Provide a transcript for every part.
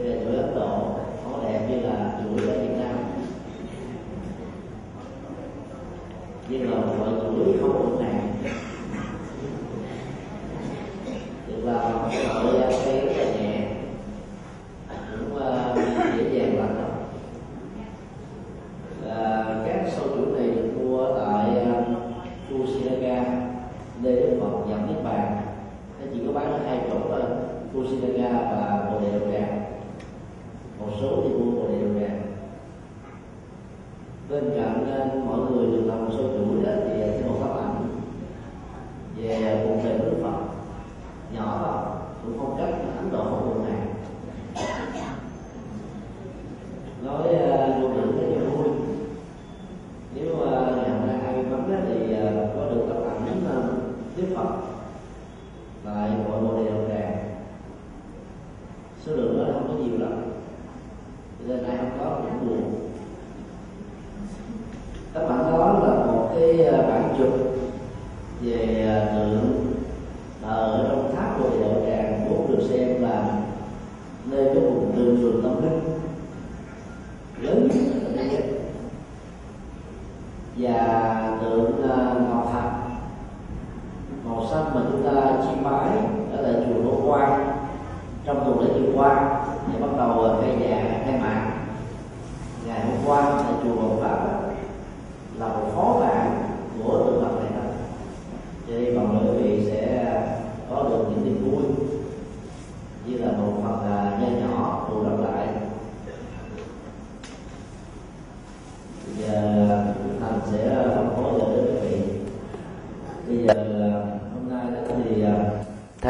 như là chuỗi ấn độ không đẹp như là chuỗi ở việt nam. Nhưng mà mọi chuỗi không được này.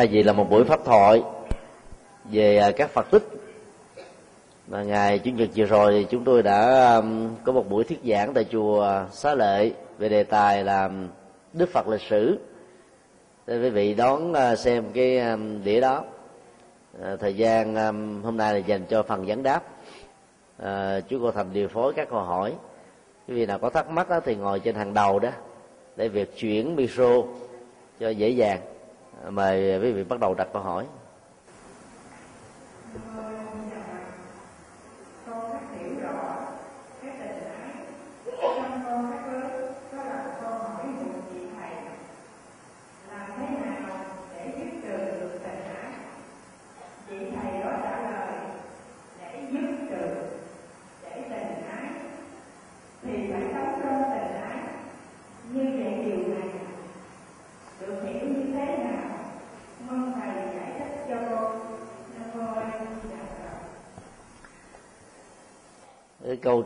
thay vì là một buổi pháp thoại về à, các phật tích và ngày chủ nhật vừa rồi thì chúng tôi đã có một buổi thuyết giảng tại chùa xá lệ về đề tài là đức phật lịch sử. Để quý vị đón à, xem cái đĩa đó. À, thời gian hôm nay là dành cho phần vấn đáp. Chú cô thành điều phối các câu hỏi. Quý vị nào có thắc mắc đó thì ngồi trên hàng đầu đó để việc chuyển micro cho dễ dàng mời quý vị bắt đầu đặt câu hỏi.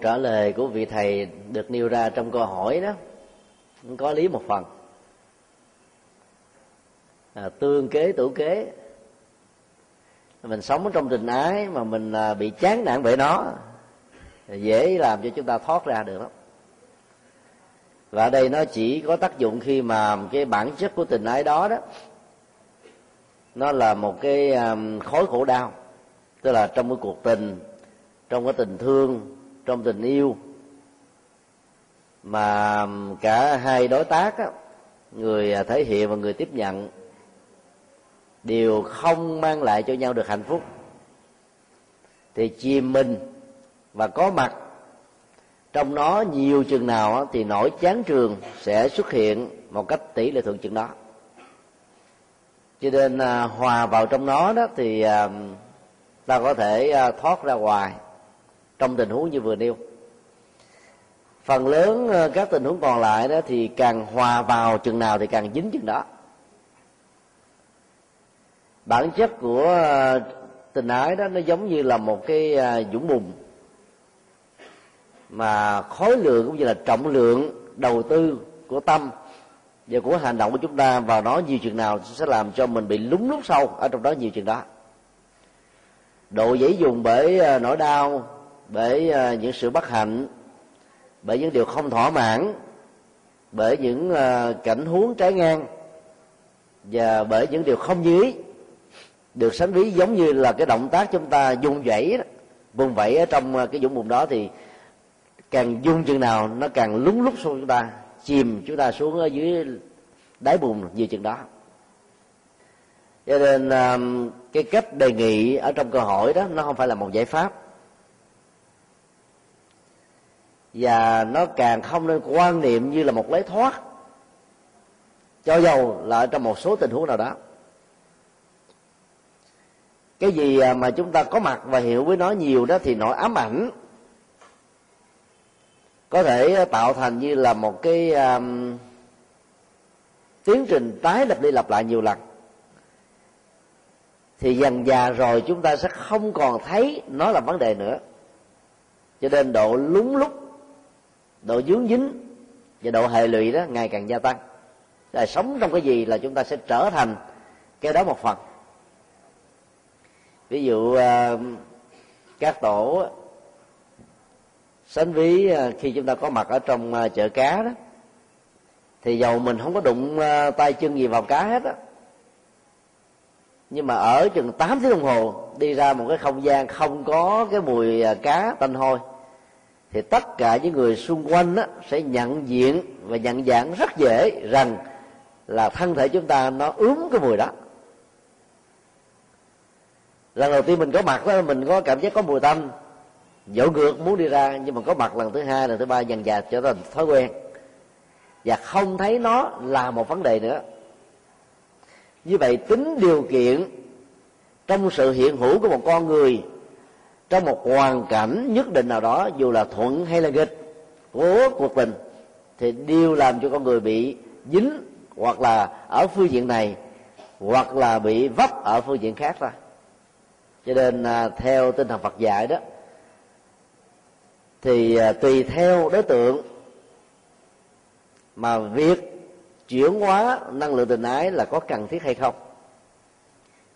Trả lời của vị thầy được nêu ra trong câu hỏi đó có lý một phần. À, tương kế tử kế. Mình sống trong tình ái mà mình à, bị chán nản bởi nó dễ làm cho chúng ta thoát ra được lắm. Và ở đây nó chỉ có tác dụng khi mà cái bản chất của tình ái đó đó nó là một cái à, khối khổ đau. Tức là trong cái cuộc tình trong cái tình thương trong tình yêu. Mà cả hai đối tác á, người à, thể hiện và người tiếp nhận đều không mang lại cho nhau được hạnh phúc. Thì chìm mình và có mặt trong nó nhiều chừng nào thì nỗi chán trường sẽ xuất hiện một cách tỷ lệ thuận chừng đó. Cho nên à, hòa vào trong nó đó thì à, ta có thể à, thoát ra ngoài trong tình huống như vừa nêu. Phần lớn ờ, các tình huống còn lại đó thì càng hòa vào chừng nào thì càng dính chừng đó. Bản chất của ờ, tình ái đó nó giống như là một cái ờ, dũng bùn. Mà khối lượng cũng như là trọng lượng đầu tư của tâm và của hành động của chúng ta vào nó nhiều chừng nào sẽ làm cho mình bị lúng lút sâu ở trong đó nhiều chừng đó. Độ dễ dùng bởi nỗi đau bởi à, những sự bất hạnh bởi những điều không thỏa mãn bởi những à, cảnh huống trái ngang và bởi những điều không như ý. Được sánh ví giống như là cái động tác chúng ta dùng vẫy đó, vùng vẫy ở trong à, cái dũng bùn đó thì càng dung chừng nào nó càng lúng lút xuống chúng ta chìm chúng ta xuống ở dưới đáy bùn như chừng đó. Cho nên cái cách đề nghị ở trong câu hỏi đó nó không phải là một giải pháp. Và nó càng không nên quan niệm như là một lấy thoát. Cho dầu là ở trong một số tình huống nào đó. Cái gì à, mà chúng ta có mặt và hiểu với nó nhiều đó thì nỗi ám ảnh. Có thể tạo thành như là một cái um, tiến trình tái lập đi lặp lại nhiều lần. Thì dần già rồi chúng ta sẽ không còn thấy nó là vấn đề nữa. Cho nên độ lúng lút độ dướng dính và độ hệ lụy đó ngày càng gia tăng. Là sống trong cái gì là chúng ta sẽ trở thành cái đó một phần. Ví dụ ờ, các tổ sánh ví ờ, khi chúng ta có mặt ở trong ờ, chợ cá đó, thì dầu mình không có đụng tay chân gì vào cá hết á, nhưng mà ở chừng 8 tiếng đồng hồ đi ra một cái không gian không có cái mùi cá tanh hôi thì tất cả những người xung quanh á, sẽ nhận diện và nhận dạng rất dễ rằng là thân thể chúng ta nó ướm cái mùi đó. Lần đầu tiên mình có mặt đó mình có cảm giác có mùi tanh. Dỗ ngược muốn đi ra nhưng mà có mặt lần thứ hai lần thứ ba dần dà trở thành thói quen. Và không thấy nó là một vấn đề nữa. Như vậy tính điều kiện trong sự hiện hữu của một con người trong một hoàn cảnh nhất định nào đó, dù là thuận hay là nghịch của cuộc tình, thì đều làm cho con người bị dính hoặc là ở phương diện này, hoặc là bị vấp ở phương diện khác thôi cho nên à, theo tinh thần Phật dạy đó, thì à, tùy theo đối tượng mà việc chuyển hóa năng lượng tình ái là có cần thiết hay không.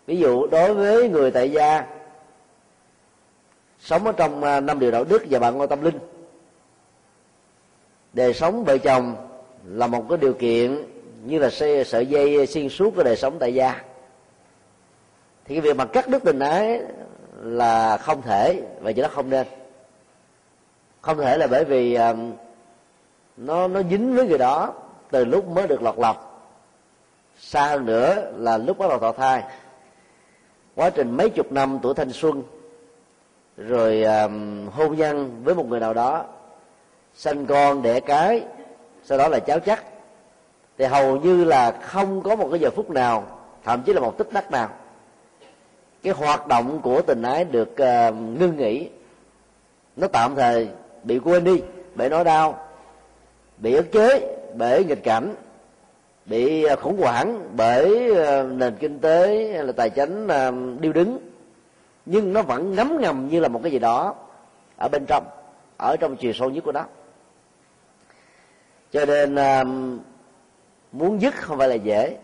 Ví dụ, đối với người tại gia sống ở trong à, năm điều đạo đức và bạn ngôi tâm linh. Đời sống vợ chồng là một cái điều kiện như là sợi dây xuyên suốt của đời sống tại gia. Thì cái việc mà cắt đứt tình ái là không thể và chỉ nó không nên. Không thể là bởi vì à, nó nó dính với người đó từ lúc mới được lọt lọc xa hơn nữa là lúc bắt đầu thọ thai. Quá trình mấy chục năm tuổi thanh xuân rồi um, hôn nhân với một người nào đó sanh con đẻ cái sau đó là cháu chắc. Thì hầu như là không có một cái giờ phút nào thậm chí là một tích tắc nào. Cái hoạt động của tình ái được uh, ngưng nghỉ. Nó tạm thời bị quên đi bởi nỗi đau bị ức chế bởi nghịch cảnh bị ờ, khủng hoảng bởi ờ, nền kinh tế hay là tài chính điêu đứng nhưng nó vẫn ngấm ngầm như là một cái gì đó ở bên trong ở trong chiều sâu nhất của nó. Cho nên um, muốn dứt không phải là dễ.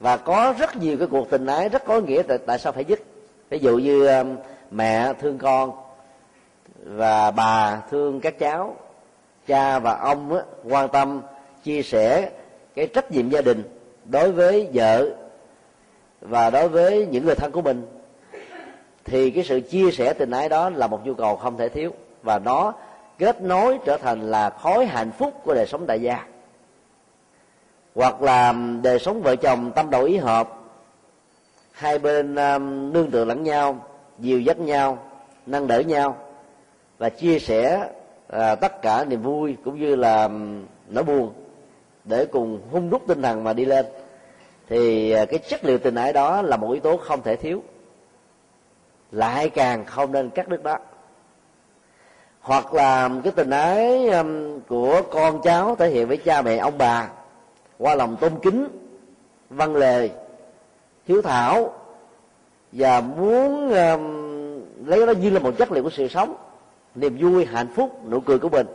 Và có rất nhiều cái cuộc tình ái rất có nghĩa tại, tại sao phải dứt? Ví dụ như um, mẹ thương con và bà thương các cháu cha và ông á, quan tâm chia sẻ cái trách nhiệm gia đình đối với vợ và đối với những người thân của mình thì cái sự chia sẻ tình ái đó là một nhu cầu không thể thiếu. Và nó kết nối trở thành là khối hạnh phúc của đời sống đại gia. Hoặc là đời sống vợ chồng tâm đầu ý hợp. Hai bên um, nương tựa lẫn nhau dìu dắt nhau nâng đỡ nhau. Và chia sẻ à, tất cả niềm vui cũng như là um, nỗi buồn để cùng hung đúc tinh thần mà đi lên. Thì à, cái chất liệu tình ái đó là một yếu tố không thể thiếu lại càng không nên cắt đứt đó. Hoặc là cái tình ái um, của con cháu thể hiện với cha mẹ ông bà qua lòng tôn kính văn lề hiếu thảo và muốn um, lấy nó như là một chất liệu của sự sống niềm vui hạnh phúc nụ cười của mình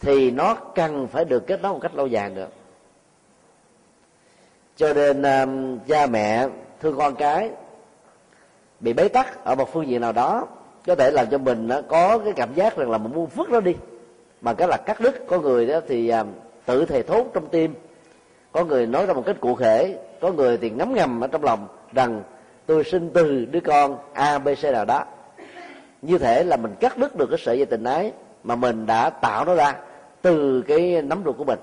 thì nó cần phải được kết nối một cách lâu dài được. Cho nên um, cha mẹ thương con cái bị bế tắc ở một phương diện nào đó, có thể làm cho mình nó có cái cảm giác rằng là mình muốn phước nó đi. Mà cái là cắt đứt, có người đó thì à, tự thề thốt trong tim. Có người nói ra một cách cụ thể, có người thì ngấm ngầm ở trong lòng rằng, tôi sinh từ đứa con a, b, c nào đó. Như thể là mình cắt đứt được cái sợi dây tình ái mà mình đã tạo nó ra từ cái nắm ruột của mình.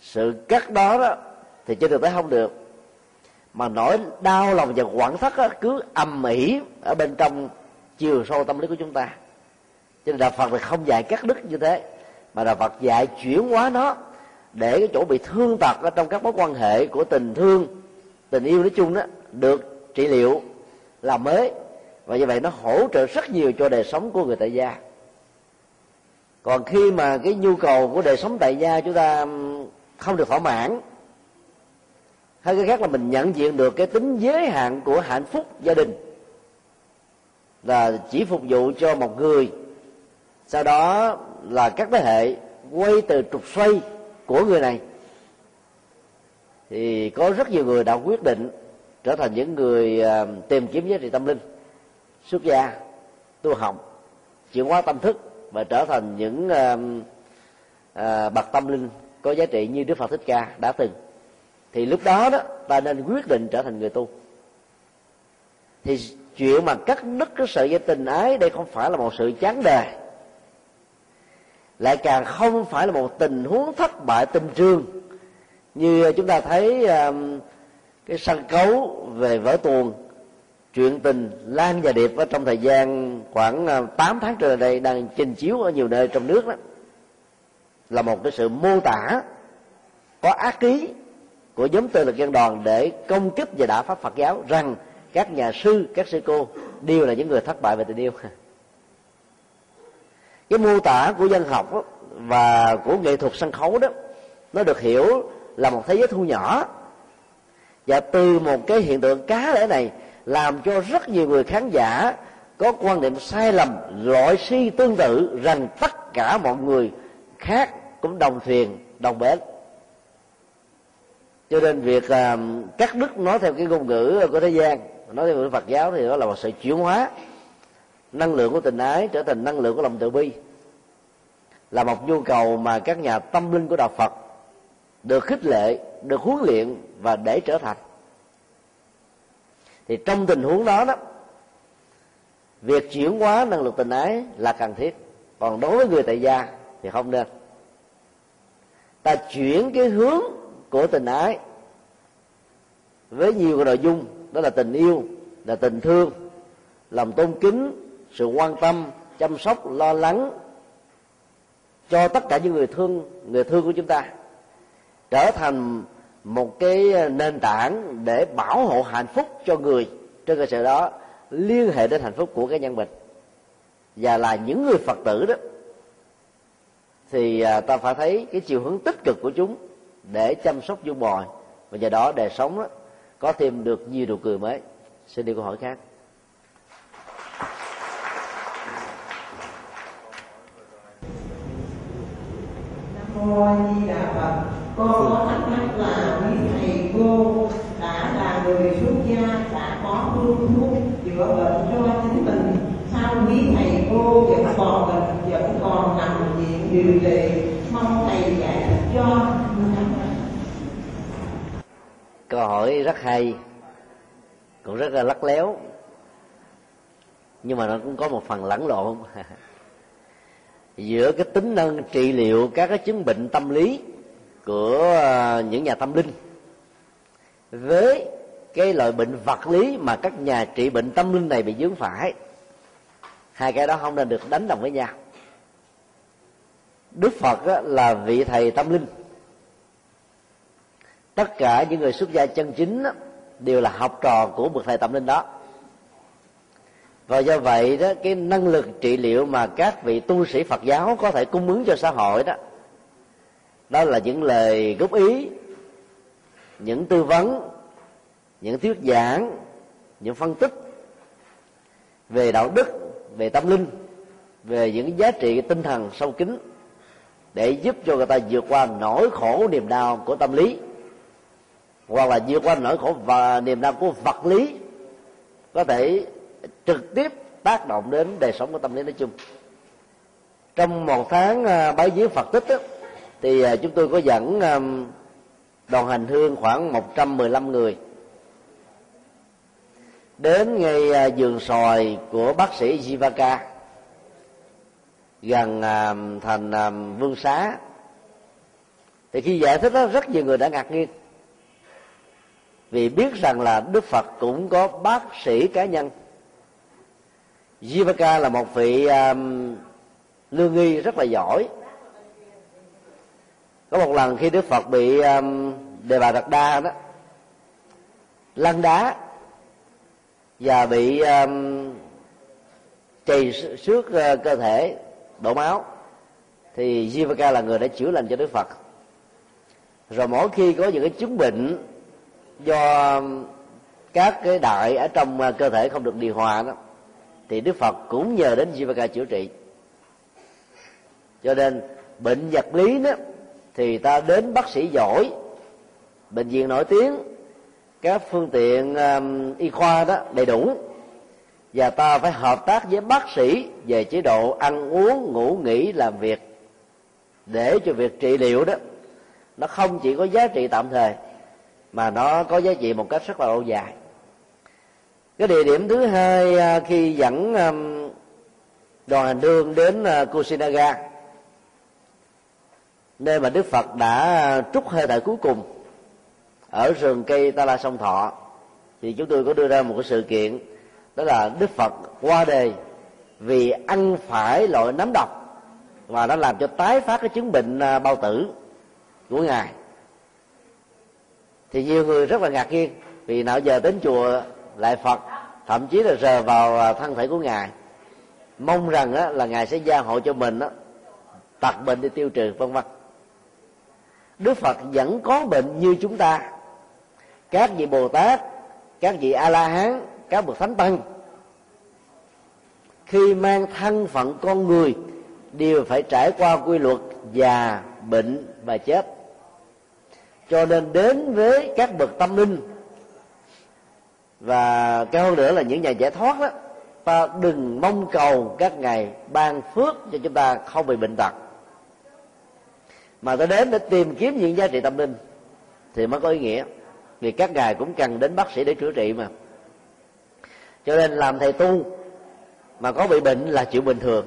Sự cắt đó đó thì trên thực tế không được mà nỗi đau lòng và quặn thắt cứ ầm ĩ ở bên trong chiều sâu tâm lý của chúng ta. Cho nên đạo phật thì không dạy cắt đứt như thế, mà đạo phật dạy chuyển hóa nó để cái chỗ bị thương tật ở trong các mối quan hệ của tình thương, tình yêu nói chung đó, được trị liệu làm mới. Và như vậy nó hỗ trợ rất nhiều cho đời sống của người tại gia. Còn khi mà cái nhu cầu của đời sống tại gia chúng ta không được thỏa mãn hay cái khác là mình nhận diện được cái tính giới hạn của hạnh phúc gia đình. Là chỉ phục vụ cho một người. Sau đó là các thế hệ quay từ trục xoay của người này. Thì có rất nhiều người đã quyết định trở thành những người à, tìm kiếm giá trị tâm linh xuất gia tu học chuyển hóa tâm thức và trở thành những uh, uh, bậc tâm linh có giá trị như đức phật thích ca đã từng thì lúc đó đó ta nên quyết định trở thành người tu. Thì chuyện mà cắt đứt cái sợi dây tình ái đây không phải là một sự chán đề. Lại càng không phải là một tình huống thất bại tình trường như chúng ta thấy um, cái sân cấu về vở tuồng chuyện tình lan và điệp ở trong thời gian khoảng à, 8 tháng trở lại đây đang trình chiếu ở nhiều nơi trong nước đó là một cái sự mô tả có ác ký của nhóm tư lực dân đoàn để công kích về đạo pháp Phật giáo rằng các nhà sư các sư cô đều là những người thất bại về tình yêu. Cái mô tả của dân học đó, và của nghệ thuật sân khấu đó nó được hiểu là một thế giới thu nhỏ. Và từ một cái hiện tượng cá lẽ này làm cho rất nhiều người khán giả có quan niệm sai lầm loại suy tương tự rằng tất cả mọi người khác cũng đồng thuyền đồng bến cho nên việc uh, cắt đứt nói theo cái ngôn ngữ của thế gian nói theo ngữ Phật giáo thì đó là một sự chuyển hóa năng lượng của tình ái trở thành năng lượng của lòng từ bi là một nhu cầu mà các nhà tâm linh của đạo Phật được khích lệ, được huấn luyện và để trở thành. Thì trong tình huống đó đó, việc chuyển hóa năng lực tình ái là cần thiết. Còn đối với người tại gia thì không nên. Ta chuyển cái hướng của tình ái. Với nhiều nội dung, đó là tình yêu, là tình thương, lòng tôn kính, sự quan tâm, chăm sóc, lo lắng cho tất cả những người thương người thương của chúng ta, trở thành một cái nền tảng để bảo hộ hạnh phúc cho người trên cơ sở đó, liên hệ đến hạnh phúc của cái nhân mình. Và là những người phật tử đó, thì à, ta phải thấy cái chiều hướng tích cực của chúng để chăm sóc dung bồi và nhờ đó đời sống đó, có thêm được nhiều nụ cười mới. Xin đi câu hỏi khác. Mô di đà phật. Con có thắc mắc là quý thầy cô đã là người xuất gia đã có hương thuốc giữa đời rất hay cũng rất là lắc léo. Nhưng mà nó cũng có một phần lẫn lộn. Giữa cái tính năng trị liệu các cái chứng bệnh tâm lý của à, những nhà tâm linh với cái loại bệnh vật lý mà các nhà trị bệnh tâm linh này bị dướng phải, hai cái đó không nên được đánh đồng với nhau. Đức phật là vị thầy tâm linh tất cả những người xuất gia chân chính đều là học trò của bậc thầy tâm linh đó. Và do vậy đó, cái năng lực trị liệu mà các vị tu sĩ Phật giáo có thể cung ứng cho xã hội đó đó là những lời góp ý, những tư vấn, những thuyết giảng, những phân tích về đạo đức, về tâm linh, về những giá trị tinh thần sâu kín để giúp cho người ta vượt qua nỗi khổ niềm đau của tâm lý hoặc là vượt qua nỗi khổ và niềm đau của vật lý có thể trực tiếp tác động đến đời sống của tâm lý nói chung. Trong một tháng à, bái viếng phật tích đó, thì à, chúng tôi có dẫn à, đoàn hành hương khoảng 115 người. Đến ngay giường sòi của bác sĩ Jivaka gần thành vương xá. Thì khi giải thích đó rất nhiều người đã ngạc nhiên vì biết rằng là đức phật cũng có bác sĩ cá nhân. Jivaka là một vị um, lương nghi rất là giỏi. Có một lần khi đức phật bị um, đề bà đạt đa đó lăn đá và bị um, chày xước uh, cơ thể đổ máu thì Jivaka là người đã chữa lành cho Đức Phật. Rồi mỗi khi có những cái chứng bệnh do um, các cái đại ở trong uh, cơ thể không được điều hòa đó thì đức phật cũng nhờ đến jivaka chữa trị. Cho nên bệnh vật lý đó thì ta đến bác sĩ giỏi bệnh viện nổi tiếng các phương tiện um, y khoa đó đầy đủ và ta phải hợp tác với bác sĩ về chế độ ăn uống ngủ nghỉ làm việc để cho việc trị liệu đó nó không chỉ có giá trị tạm thời mà nó có giá trị một cách rất là lâu dài. Cái địa điểm thứ hai à, khi dẫn đoàn hành hương đến à, Kusinaga nơi mà Đức Phật đã à, trút hơi thở cuối cùng ở rừng cây Ta La Sông Thọ, thì chúng tôi có đưa ra một cái sự kiện, đó là Đức Phật qua đời vì ăn phải loại nấm độc, và nó làm cho tái phát cái chứng bệnh bao tử của ngài thì nhiều người rất là ngạc nhiên vì nào giờ đến chùa lại phật, thậm chí là rờ vào à, thân thể của ngài. Mong rằng đó là ngài sẽ gia hộ cho mình đó tật bệnh để tiêu trừ, vân vân. Đức phật vẫn có bệnh như chúng ta. Các vị bồ tát, các vị a la hán các bậc thánh tăng, khi mang thân phận con người, đều phải trải qua quy luật già bệnh và chết cho nên đến với các bậc tâm linh, và cao hơn nữa là những nhà giải thoát đó, ta đừng mong cầu các ngài ban phước cho chúng ta không bị bệnh tật. Mà ta đến để tìm kiếm những giá trị tâm linh thì mới có ý nghĩa. Vì các ngài cũng cần đến bác sĩ để chữa trị mà. Cho nên làm thầy tu mà có bị bệnh là chuyện bình thường.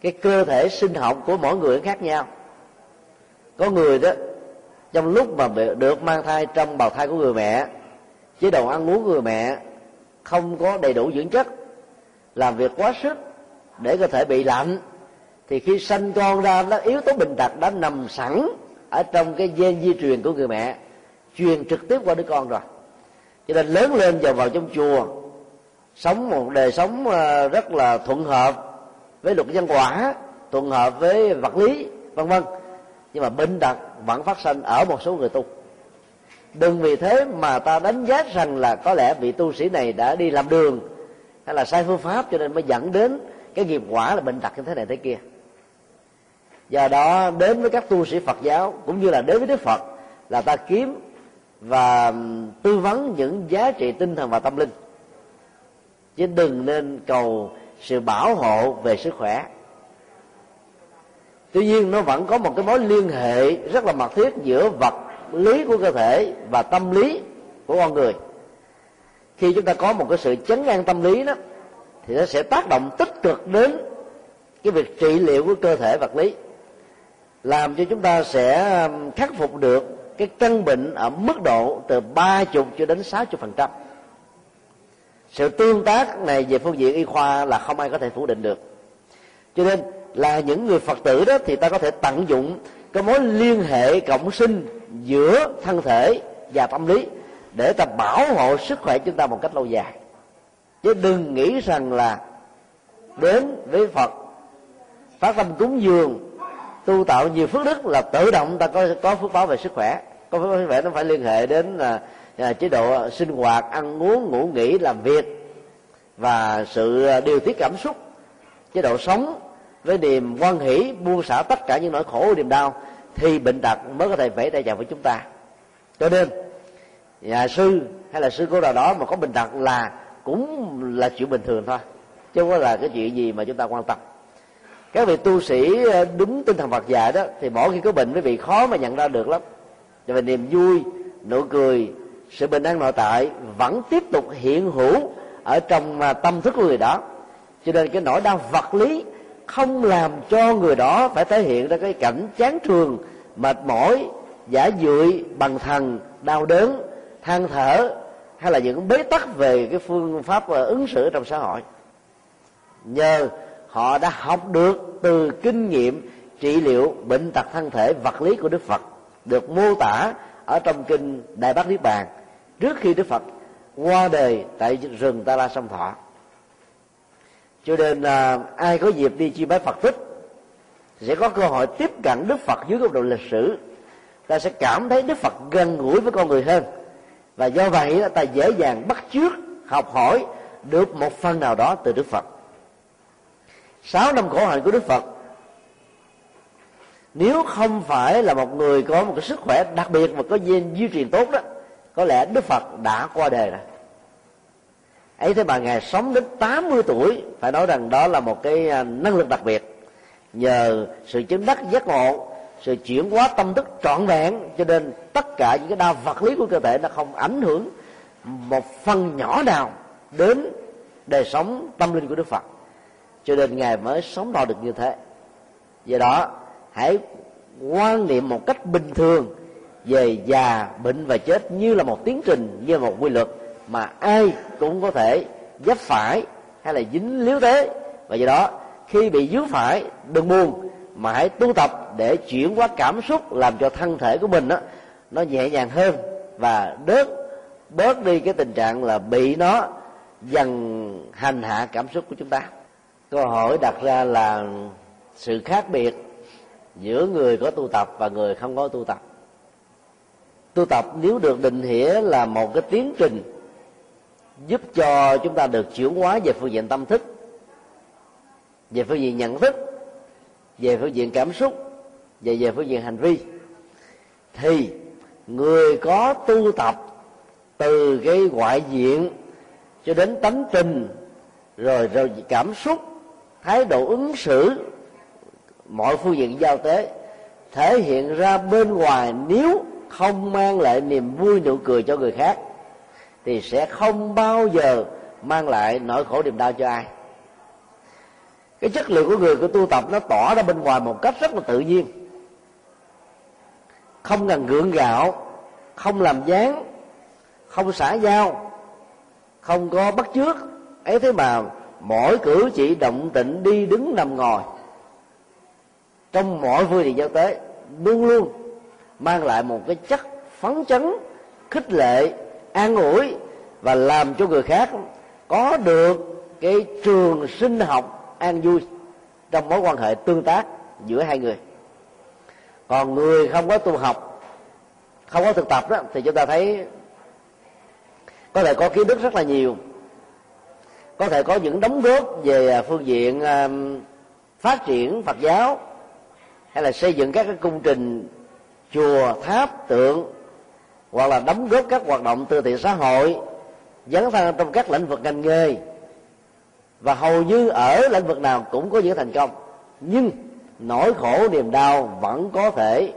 Cái cơ thể sinh học của mỗi người khác nhau. Có người đó trong lúc mà được mang thai trong bào thai của người mẹ, chế độ ăn uống của người mẹ không có đầy đủ dưỡng chất, làm việc quá sức để cơ thể bị lạnh, thì khi sanh con ra nó yếu tố bệnh tật đã nằm sẵn ở trong cái gen di truyền của người mẹ, truyền trực tiếp qua đứa con rồi. Cho nên lớn lên vào vào trong chùa, sống một đời sống ờ, rất là thuận hợp với luật nhân quả, thuận hợp với vật lý, vân vân. Nhưng mà bệnh tật vẫn phát sinh ở một số người tu. Đừng vì thế mà ta đánh giá rằng là có lẽ vị tu sĩ này đã đi làm đường, hay là sai phương pháp cho nên mới dẫn đến cái nghiệp quả là bệnh tật như thế này thế kia. Do đó, đến với các tu sĩ phật giáo, cũng như là đến với đức phật, là ta kiếm và tư vấn những giá trị tinh thần và tâm linh. Chứ đừng nên cầu sự bảo hộ về sức khỏe tuy nhiên nó vẫn có một cái mối liên hệ rất là mật thiết giữa vật lý của cơ thể và tâm lý của con người. Khi chúng ta có một cái sự chấn an tâm lý đó, thì nó sẽ tác động tích cực đến cái việc trị liệu của cơ thể vật lý, làm cho chúng ta sẽ khắc phục được cái căn bệnh ở mức độ từ ba chục cho đến sáu chục phần trăm. Sự tương tác này về phương diện y khoa là không ai có thể phủ định được. Cho nên là những người phật tử đó thì ta có thể tận dụng cái mối liên hệ cộng sinh giữa thân thể và tâm lý để ta bảo hộ sức khỏe chúng ta một cách lâu dài. Chứ đừng nghĩ rằng là đến với phật phát tâm cúng dường tu tạo nhiều phước đức là tự động ta có có phước báo về sức khỏe. Có phước báo sức khỏe nó phải liên hệ đến là, là chế độ sinh hoạt ăn uống ngủ nghỉ làm việc và sự à, điều tiết cảm xúc chế độ sống với niềm quan hỷ, buông xả tất cả những nỗi khổ, niềm đau, thì bệnh tật mới có thể vẫy tay chào với chúng ta. Cho nên, nhà sư hay là sư cô nào đó mà có bệnh tật là cũng là chuyện bình thường thôi, chứ không có là cái chuyện gì mà chúng ta quan tâm. Các vị tu sĩ ờ, đúng tinh thần Phật dạy đó, thì mỗi khi có bệnh, quý vị khó mà nhận ra được lắm. Cho về niềm vui, nụ cười, sự bình an nội tại vẫn tiếp tục hiện hữu ở trong à, tâm thức của người đó. Cho nên cái nỗi đau vật lý không làm cho người đó phải thể hiện ra cái cảnh chán trường mệt mỏi, giả dưỡi bằng thần đau đớn, than thở, hay là những bế tắc về cái phương pháp ờ, ứng xử trong xã hội. Nhờ họ đã học được từ kinh nghiệm, trị liệu bệnh tật thân thể vật lý của đức phật, được mô tả ở trong kinh đại bác niết bàn. Trước khi đức phật qua đời tại rừng ta la sông thọ cho nên là ai có dịp đi chi bái phật tích sẽ có cơ hội tiếp cận đức phật dưới góc độ lịch sử. Ta sẽ cảm thấy đức phật gần gũi với con người hơn. Và do vậy là ta dễ dàng bắt chước, học hỏi được một phần nào đó từ đức phật. Sáu năm khổ hạnh của đức phật. Nếu không phải là một người có một cái sức khỏe đặc biệt và có duyên di truyền tốt đó, có lẽ đức phật đã qua đời rồi ấy thế mà ngài sống đến 80 tuổi, phải nói rằng đó là một cái à, năng lực đặc biệt. Nhờ sự chứng đắc giác ngộ, sự chuyển hóa tâm thức trọn vẹn, cho nên tất cả những cái đau vật lý của cơ thể nó không ảnh hưởng một phần nhỏ nào đến đời sống tâm linh của đức phật. Cho nên ngài mới sống thọ được như thế. Do đó, hãy quan niệm một cách bình thường về già, bệnh và chết như là một tiến trình, như là một quy luật mà ai cũng có thể dấp phải hay là dính liếu thế và do đó khi bị dướng phải đừng buồn mà hãy tu tập để chuyển hóa cảm xúc làm cho thân thể của mình đó, nó nhẹ nhàng hơn. Và đớt bớt đi cái tình trạng là bị nó dần hành hạ cảm xúc của chúng ta. Câu hỏi đặt ra là sự khác biệt giữa người có tu tập và người không có tu tập. Tu tập nếu được định nghĩa là một cái tiến trình giúp cho chúng ta được chuyển hóa về phương diện tâm thức, về phương diện nhận thức, về phương diện cảm xúc, và về phương diện hành vi. Thì người có tu tập từ cái ngoại diện cho đến tánh tình, rồi rồi cảm xúc, thái độ ứng xử, mọi phương diện giao tế thể hiện ra bên ngoài nếu không mang lại niềm vui nụ cười cho người khác thì sẽ không bao giờ mang lại nỗi khổ niềm đau cho ai. Cái chất lượng của người của tu tập nó tỏ ra bên ngoài một cách rất là tự nhiên. Không cần gượng gạo, không làm dáng, không xả dao, không có bắt chước. Ấy thế mà mỗi cử chỉ động tịnh đi đứng nằm ngồi. Trong mọi phương tiện giao tế luôn luôn mang lại một cái chất phấn chấn, khích lệ an ủi và làm cho người khác có được cái trường sinh học an vui trong mối quan hệ tương tác giữa hai người. Còn người không có tu học, không có thực tập đó, thì chúng ta thấy có thể có kiến thức rất là nhiều. Có thể có những đóng góp về phương diện um, phát triển phật giáo hay là xây dựng các cái công trình chùa, tháp, tượng hoặc là đóng góp các hoạt động từ thiện xã hội, dấn thân trong các lĩnh vực ngành nghề. Và hầu như ở lĩnh vực nào cũng có những thành công. Nhưng nỗi khổ niềm đau vẫn có thể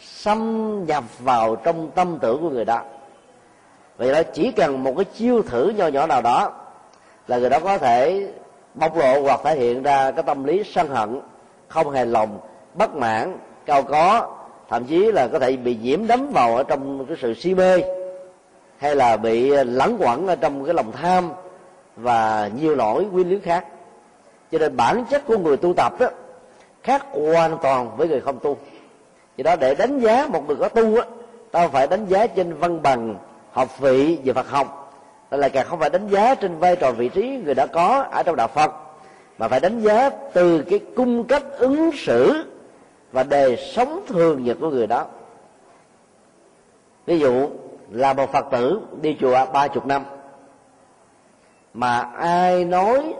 xâm nhập vào trong tâm tưởng của người đó. Vậy đó chỉ cần một cái chiêu thử nho nhỏ nào đó là người đó có thể bộc lộ hoặc thể hiện ra cái tâm lý sân hận, không hài lòng bất mãn, cao có thậm chí là có thể bị nhiễm đấm vào ở trong cái sự si mê, hay là bị lẫn quẩn ở trong cái lòng tham và nhiều lỗi nguyên lý khác. Cho nên bản chất của người tu tập đó khác hoàn toàn với người không tu. Vì đó để đánh giá một người có tu á, ta phải đánh giá trên văn bằng, học vị về Phật học. Đó là càng không phải đánh giá trên vai trò vị trí người đã có ở trong đạo Phật, mà phải đánh giá từ cái cung cách ứng xử và đời sống thường nhật của người đó. Ví dụ, là một phật tử đi chùa ba chục năm, mà ai nói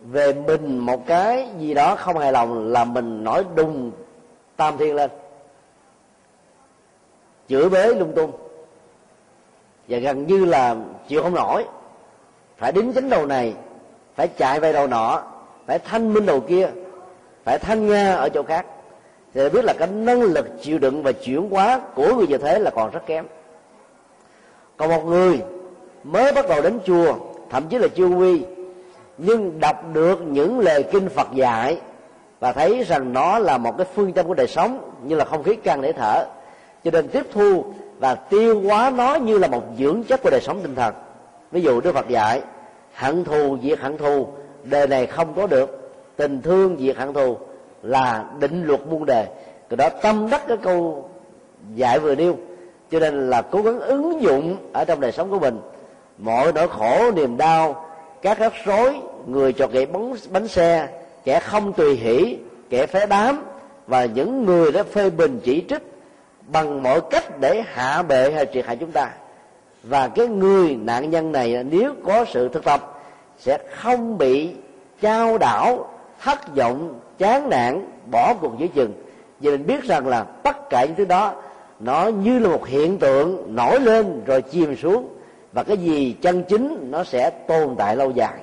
về mình một cái gì đó không hài lòng là mình nói đùng tam thiên lên, chửi bế lung tung. Và gần như là chịu không nổi. Phải đính chính đầu này, phải chạy về đầu nọ, phải thanh minh đầu kia, phải thanh nga ở chỗ khác thì biết là cái năng lực chịu đựng và chuyển hóa của người như thế là còn rất kém. Còn một người mới bắt đầu đến chùa, thậm chí là chưa quy, nhưng đọc được những lời kinh phật dạy và thấy rằng nó là một cái phương châm của đời sống, như là không khí căng để thở, cho nên tiếp thu và tiêu hóa nó như là một dưỡng chất của đời sống tinh thần. Ví dụ đức phật dạy, hận thù diệt hận thù, đời này không có được, tình thương diệt hận thù là định luật muôn đề. Cái đó tâm đắc cái câu dạy vừa nêu. Cho nên là cố gắng ứng dụng ở trong đời sống của mình. Mọi nỗi khổ niềm đau các rắc rối người cho kẻ bánh, bánh xe kẻ không tùy hỷ kẻ phế đám và những người đã phê bình chỉ trích bằng mọi cách để hạ bệ hay triệt hại chúng ta. Và cái người nạn nhân này nếu có sự thực tập sẽ không bị trao đảo thất vọng chán nản, bỏ cuộc giữa chừng. Vì mình biết rằng là tất cả những thứ đó, nó như là một hiện tượng nổi lên rồi chìm xuống. Và cái gì chân chính nó sẽ tồn tại lâu dài.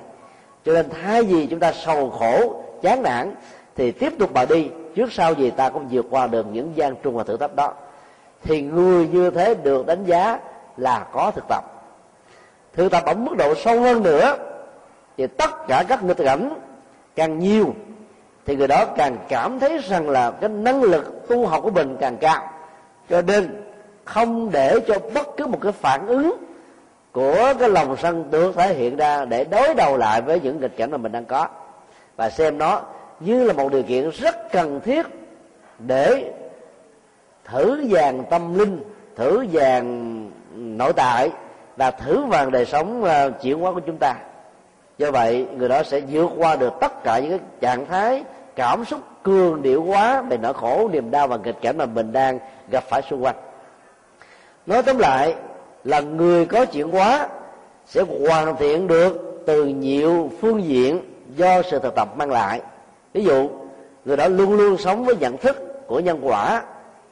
Cho nên thay vì chúng ta sầu khổ, chán nản, thì tiếp tục mà đi. Trước sau gì ta cũng vượt qua được những gian trung và thử thách đó. Thì người như thế được đánh giá là có thực tập. Thực tập ở mức độ sâu hơn nữa, thì tất cả các nghịch cảnh càng nhiều thì người đó càng cảm thấy rằng là cái năng lực tu học của mình càng cao. Cho nên, không để cho bất cứ một cái phản ứng của cái lòng sân được thể hiện ra để đối đầu lại với những nghịch cảnh mà mình đang có. Và xem nó như là một điều kiện rất cần thiết để thử vàng tâm linh, thử vàng nội tại và thử vàng đời sống ờ, chuyển hóa của chúng ta. Do vậy, người đó sẽ vượt qua được tất cả những cái trạng thái cảm xúc cường điệu quá về nỗi khổ, niềm đau và nghịch cảnh mà mình đang gặp phải xung quanh. Nói tóm lại, là người có chuyện quá, sẽ hoàn thiện được từ nhiều phương diện do sự thực tập mang lại. Ví dụ, người đó luôn luôn sống với nhận thức của nhân quả,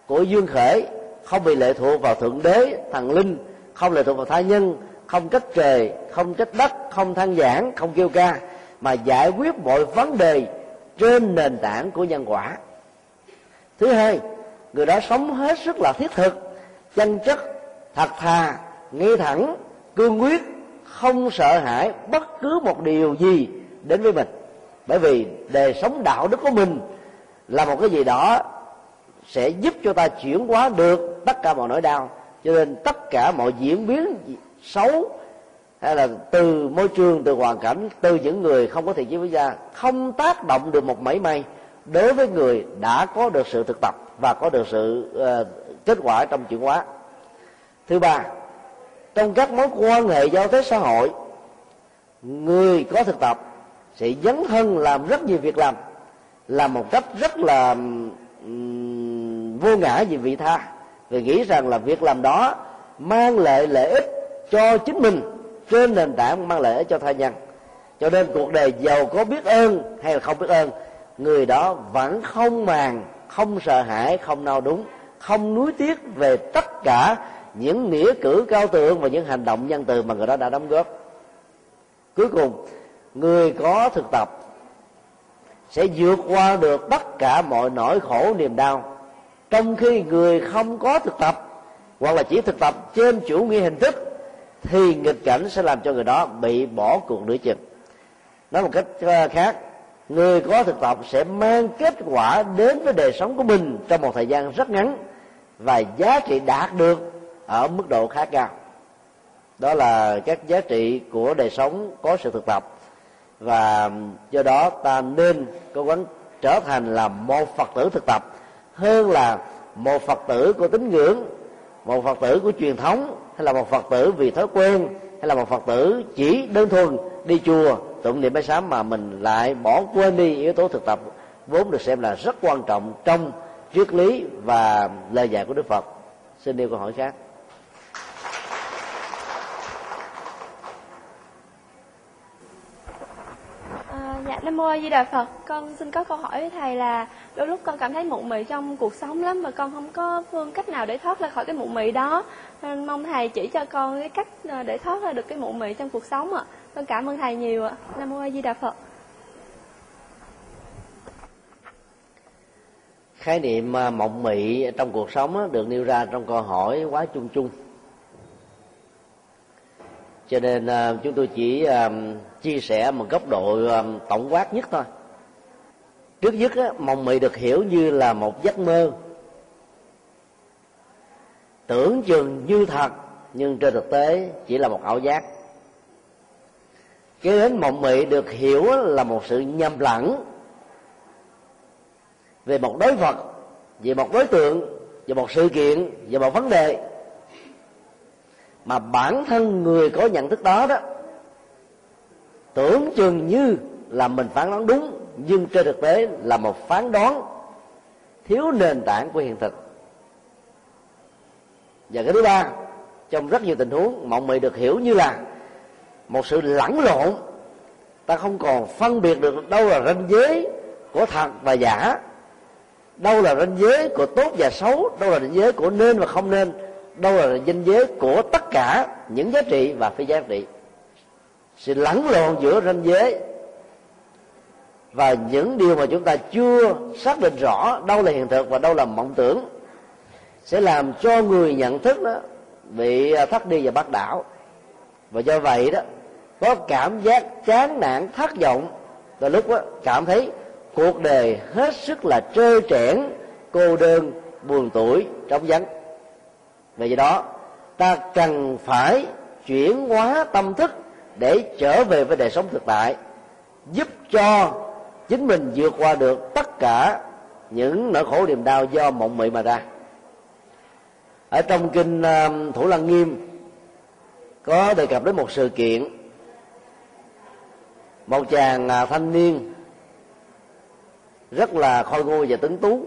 của dương khể, không bị lệ thuộc vào thượng đế, thần linh, không lệ thuộc vào tha nhân, không trách trời không trách đất, không than giảng không kêu ca, mà giải quyết mọi vấn đề trên nền tảng của nhân quả. Thứ hai, người đó sống hết sức là thiết thực, chân chất, thật thà, ngay thẳng, cương quyết, không sợ hãi bất cứ một điều gì đến với mình. Bởi vì đời sống đạo đức của mình là một cái gì đó sẽ giúp cho ta chuyển hóa được tất cả mọi nỗi đau. Cho nên tất cả mọi diễn biến xấu hay là từ môi trường từ hoàn cảnh từ những người không có thiện chí với gia không tác động được một mảy may đối với người đã có được sự thực tập và có được sự uh, kết quả trong chuyển hóa. Thứ ba trong các mối quan hệ giao tế xã hội người có thực tập sẽ dấn thân làm rất nhiều việc làm làm một cách rất là um, vô ngã vì vị tha. Vì nghĩ rằng là việc làm đó mang lại lợi ích cho chính mình trên nền tảng mang lợi ích cho tha nhân. Cho nên cuộc đời giàu có biết ơn hay là không biết ơn, người đó vẫn không màng, không sợ hãi, không nao đúng, không nuối tiếc về tất cả những nghĩa cử cao tượng và những hành động nhân từ mà người đó đã đóng góp. Cuối cùng, người có thực tập sẽ vượt qua được tất cả mọi nỗi khổ niềm đau. Trong khi người không có thực tập hoặc là chỉ thực tập trên chủ nghĩa hình thức thì nghịch cảnh sẽ làm cho người đó bị bỏ cuộc nửa chừng. Nói một cách ờ, khác, người có thực tập sẽ mang kết quả đến với đời sống của mình trong một thời gian rất ngắn và giá trị đạt được ở mức độ khá cao. Đó là các giá trị của đời sống có sự thực tập và do đó ta nên cố gắng trở thành là một phật tử thực tập hơn là một phật tử của tín ngưỡng, một phật tử của truyền thống hay là một phật tử vì thói quen hay là một phật tử chỉ đơn thuần đi chùa tụng niệm bái sám mà mình lại bỏ quên đi yếu tố thực tập vốn được xem là rất quan trọng trong triết lý và lời dạy của đức phật. Xin nêu câu hỏi khác. À, dạ, Nam Mô A Di Đà Phật, con xin có câu hỏi với Thầy là đôi lúc con cảm thấy mụ mị trong cuộc sống lắm mà con không có phương cách nào để thoát ra khỏi cái mụ mị đó. Nên mong Thầy chỉ cho con cái cách ờ, để thoát ra được cái mụ mị trong cuộc sống ạ. Con cảm ơn Thầy nhiều ạ. Nam Mô A Di Đà Phật. khái niệm ờ, mộng mị trong cuộc sống được nêu ra trong câu hỏi quá chung chung cho nên ờ, chúng tôi chỉ chia sẻ một góc độ tổng quát nhất thôi trước nhất mộng mị được hiểu như là một giấc mơ tưởng chừng như thật, nhưng trên thực tế chỉ là một ảo giác. Cái đến mộng mị được hiểu là một sự nhầm lẫn về một đối vật, về một đối tượng, về một sự kiện, về một vấn đề. Mà bản thân người có nhận thức đó đó, tưởng chừng như là mình phán đoán đúng, nhưng trên thực tế là một phán đoán thiếu nền tảng của hiện thực và cái thứ ba, trong rất nhiều tình huống mộng mị được hiểu như là một sự lẫn lộn. Ta không còn phân biệt được đâu là ranh giới của thật và giả, đâu là ranh giới của tốt và xấu, đâu là ranh giới của nên và không nên, đâu là ranh giới của tất cả những giá trị và phi giá trị. Sự lẫn lộn giữa ranh giới và những điều mà chúng ta chưa xác định rõ đâu là hiện thực và đâu là mộng tưởng sẽ làm cho người nhận thức đó bị à, thất đi và bắt đảo. Và do vậy đó, có cảm giác chán nản, thất vọng và lúc đó cảm thấy cuộc đời hết sức là trơ trẽn, cô đơn, buồn tuổi trống vắng. Vì vậy đó, ta cần phải chuyển hóa tâm thức để trở về với đời sống thực tại, giúp cho chính mình vượt qua được tất cả những nỗi khổ niềm đau do mộng mị mà ra ở trong kinh um, thủ lăng nghiêm, có đề cập đến một sự kiện. Một chàng à, thanh niên, rất là khôi ngô và tính tú.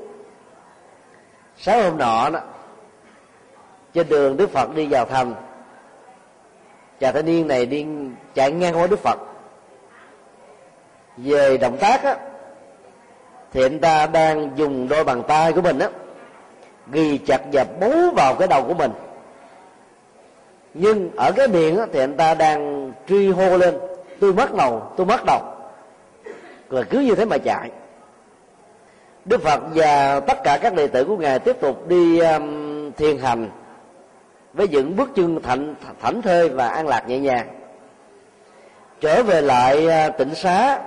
Sáng hôm nọ đó, trên đường đức phật đi vào thành, chàng thanh niên này đi chạy ngang qua đức phật. Về động tác á, thì anh ta đang dùng đôi bàn tay của mình á ghi chặt và bú vào cái đầu của mình. Nhưng ở cái miệng thì anh ta đang truy hô lên tôi mất đầu tôi mất đầu. Rồi cứ như thế mà chạy. Đức phật và tất cả các đệ tử của ngài tiếp tục đi um, thiền hành với những bước chân thảnh thảnh thơi và an lạc nhẹ nhàng. Trở về lại à, tỉnh xá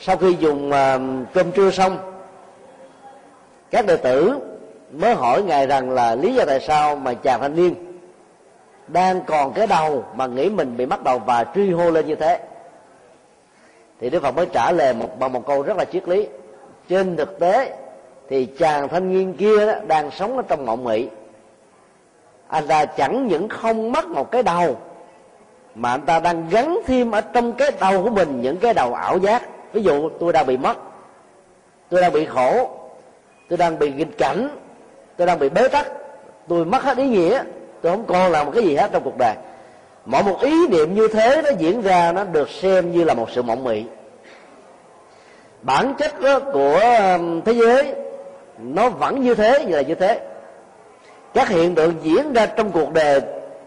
sau khi dùng à, cơm trưa xong các đệ tử mới hỏi ngài rằng là lý do tại sao mà chàng thanh niên đang còn cái đầu mà nghĩ mình bị mắc đầu và truy hô lên như thế. Thì đức phật mới trả lời một bằng một câu rất là triết lý. Trên thực tế thì chàng thanh niên kia đó, đang sống ở trong mộng mị anh ta chẳng những không mất một cái đầu mà anh ta đang gắn thêm ở trong cái đầu của mình những cái đầu ảo giác. Ví dụ tôi đang bị mất tôi đang bị khổ tôi đang bị nghịch cảnh tôi đang bị bế tắc. Tôi mất hết ý nghĩa. Tôi không còn làm một cái gì hết trong cuộc đời. Mỗi một ý niệm như thế nó diễn ra, nó được xem như là một sự mộng mị. Bản chất của um, thế giới, nó vẫn như thế, như là như thế. Các hiện tượng diễn ra trong cuộc đời,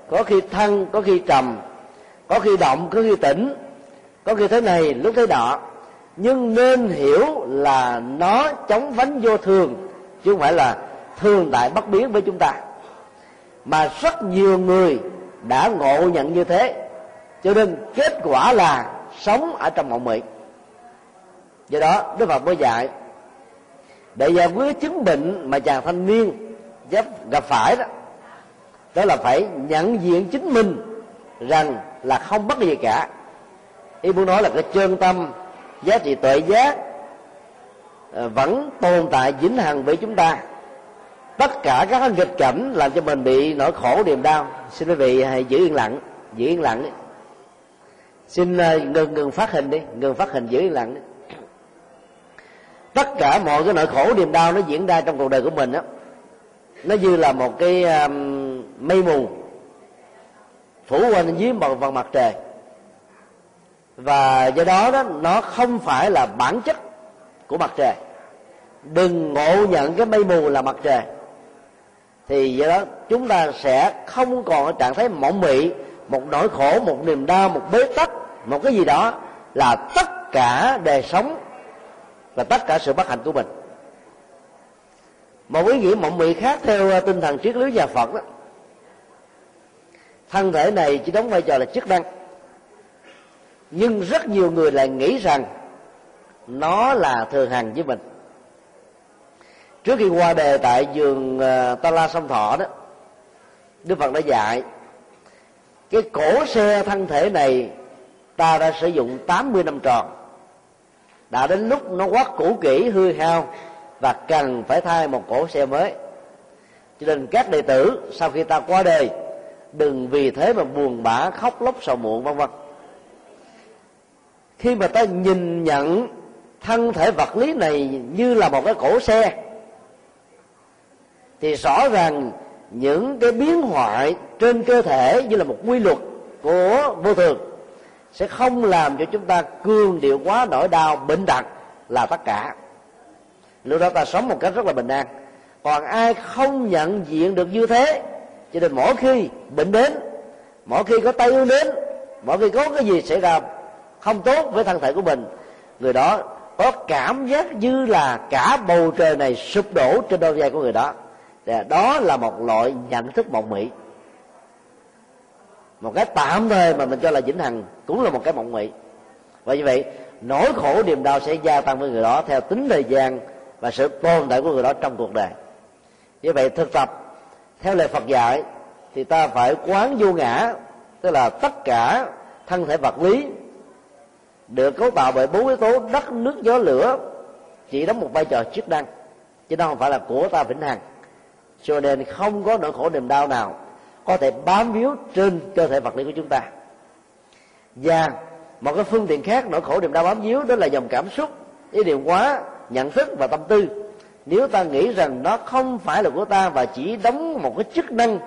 có khi thăng có khi trầm, có khi động, có khi tỉnh có khi thế này, lúc thế nọ. Nhưng nên hiểu là nó chống vánh vô thường, chứ không phải là thường tại bất biến với chúng ta. Mà rất nhiều người đã ngộ nhận như thế. Cho nên kết quả là sống ở trong mộng mị. Do đó, đức phật mới dạy, để giải quyết chứng bệnh mà chàng thanh niên gặp phải đó đó là phải nhận diện chính mình rằng là không mất gì cả. Ý muốn nói là cái chân tâm, giá trị tuệ giác ờ, vẫn tồn tại vĩnh hằng với chúng ta tất cả các nghịch cảnh làm cho mình bị nỗi khổ niềm đau. Xin quý vị hãy giữ yên lặng giữ yên lặng. Đi. xin ờ, ngừng ngừng phát hình đi ngừng phát hình giữ yên lặng. Đi. tất cả mọi cái nỗi khổ niềm đau nó diễn ra trong cuộc đời của mình á. Nó như là một cái um, mây mù phủ quanh dưới một vầng mặt trời. Và do đó đó nó không phải là bản chất của mặt trời. Đừng ngộ nhận cái mây mù là mặt trời thì do đó chúng ta sẽ không còn ở trạng thái mộng mị, một nỗi khổ, một niềm đau, một bế tắc, một cái gì đó là tất cả đời sống và tất cả sự bất hạnh của mình. Một ý nghĩa mộng mị khác theo ờ, tinh thần triết lý nhà phật đó, thân thể này chỉ đóng vai trò là chức năng. Nhưng rất nhiều người lại nghĩ rằng nó là thường hằng với mình trước khi qua đề tại giường ờ, ta la sông thọ đó, đức phật đã dạy, cái cổ xe thân thể này ta đã sử dụng 80 năm tròn. Đã đến lúc nó quá cũ kỹ, hư hao và cần phải thay một cổ xe mới. Cho nên các đệ tử sau khi ta qua đời đừng vì thế mà buồn bã, khóc lóc, sầu muộn, vân vân. Khi mà ta nhìn nhận thân thể vật lý này như là một cái cổ xe thì rõ ràng những cái biến hoại trên cơ thể như là một quy luật của vô thường sẽ không làm cho chúng ta cương điệu quá nỗi đau, bệnh tật là tất cả. Lúc đó ta sống một cách rất là bình an. Còn ai không nhận diện được như thế, cho nên mỗi khi bệnh đến, mỗi khi có tay ương đến, mỗi khi có cái gì xảy ra không tốt với thân thể của mình, người đó có cảm giác như là cả bầu trời này sụp đổ trên đôi vai của người đó đó là một loại nhận thức mộng mị. Một cái tạm thời mà mình cho là vĩnh hằng cũng là một cái mộng mị. Và như vậy, nỗi khổ niềm đau sẽ gia tăng với người đó theo tính thời gian và sự tồn tại của người đó trong cuộc đời. Như vậy, thực tập theo lời phật dạy thì ta phải quán vô ngã, tức là tất cả thân thể vật lý được cấu tạo bởi bốn yếu tố đất, nước, gió, lửa, chỉ đóng một vai trò chức năng. Chứ nó không phải là của ta vĩnh hằng cho nên không có nỗi khổ niềm đau nào có thể bám víu trên cơ thể vật lý của chúng ta. Và một cái phương tiện khác nỗi khổ niềm đau bám víu đó là dòng cảm xúc, ý niệm quá nhận thức và tâm tư. Nếu ta nghĩ rằng nó không phải là của ta và chỉ đóng một cái chức năng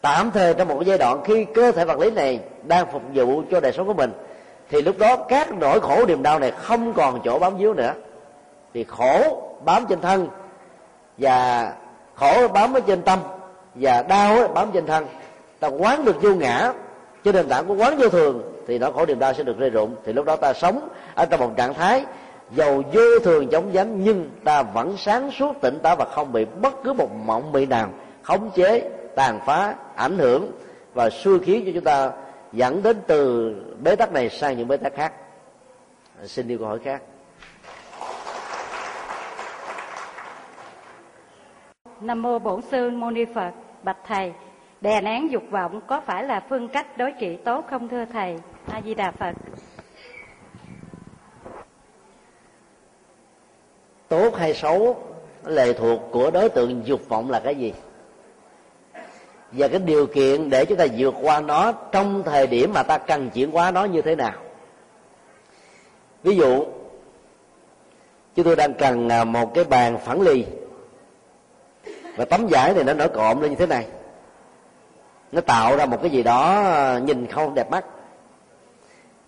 tạm thời trong một cái giai đoạn khi cơ thể vật lý này đang phục vụ cho đời sống của mình, thì lúc đó các nỗi khổ niềm đau này không còn chỗ bám víu nữa. Thì khổ bám trên thân và khổ bám ở trên tâm, và đau bám trên thân. Ta quán được vô ngã trên nền tảng của quán vô thường, thì nỗi khổ niềm đau sẽ được rơi rụng. Thì lúc đó ta sống ở trong một trạng thái dầu vô thường chống dám nhưng ta vẫn sáng suốt tỉnh táo và không bị bất cứ một mộng mị nào khống chế, tàn phá, ảnh hưởng và xui khiến cho chúng ta dẫn đến từ bế tắc này sang những bế tắc khác. Xin đi câu hỏi khác. Nam mô bổn sư mâu ni phật. Bạch thầy, đè nén dục vọng có phải là phương cách đối trị tốt không thưa thầy? A di đà phật. Tốt hay xấu, lệ thuộc của đối tượng dục vọng là cái gì? Và cái điều kiện để chúng ta vượt qua nó trong thời điểm mà ta cần chuyển hóa nó như thế nào? Ví dụ, chúng tôi đang cần à, một cái bàn phẳng lì và tấm vải này nó nổi cộm lên như thế này. Nó tạo ra một cái gì đó ờ, nhìn không đẹp mắt.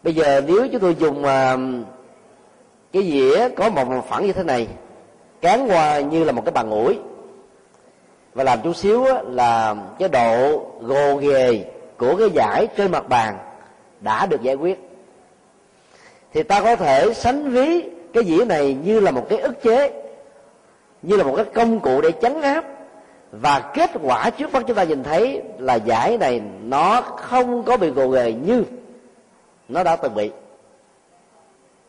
Bây giờ nếu chúng tôi dùng ờ, cái dĩa có một phẳng như thế này, cán qua như là một cái bàn ủi, và làm chút xíu là cái độ gồ ghề của cái giải trên mặt bàn đã được giải quyết. Thì ta có thể sánh ví cái dĩa này như là một cái ức chế, như là một cái công cụ để chấn áp và kết quả trước mắt chúng ta nhìn thấy là giải này nó không có bị gồ ghề như nó đã từng bị.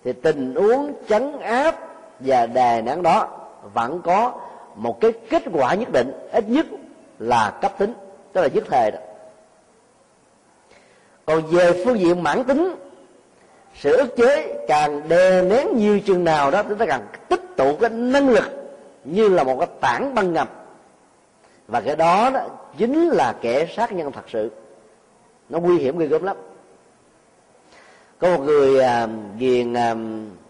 Thì tình huống chấn áp và đè nén đó vẫn có một cái kết quả nhất định, ít nhất là cấp tính, tức là dứt thề đó. Còn về phương diện mãn tính, sự ức chế càng đè nén nhiều chừng nào đó, chúng ta càng tích tụ cái năng lực như là một cái tảng băng ngầm và cái đó, đó chính là kẻ sát nhân thật sự. Nó nguy hiểm ghê gớm lắm. Có một người à, ghiền à,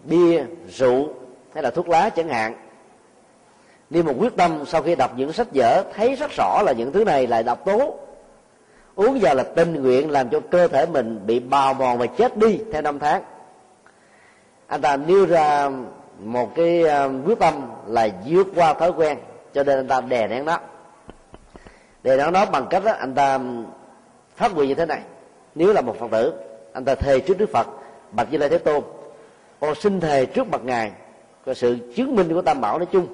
bia rượu hay là thuốc lá chẳng hạn. Đi một quyết tâm sau khi đọc những sách vở thấy rất rõ là những thứ này là độc tố. Uống vào là tình nguyện làm cho cơ thể mình bị bào mòn và chết đi theo năm tháng. Anh ta nêu ra một cái à, quyết tâm là vượt qua thói quen cho nên anh ta đè nén nó để nó nó bằng cách đó anh ta phát nguyện như thế này. Nếu là một phật tử anh ta thề trước đức phật bạch như lai thế tôn. Con xin thề trước mặt ngài có sự chứng minh của tam bảo nói chung.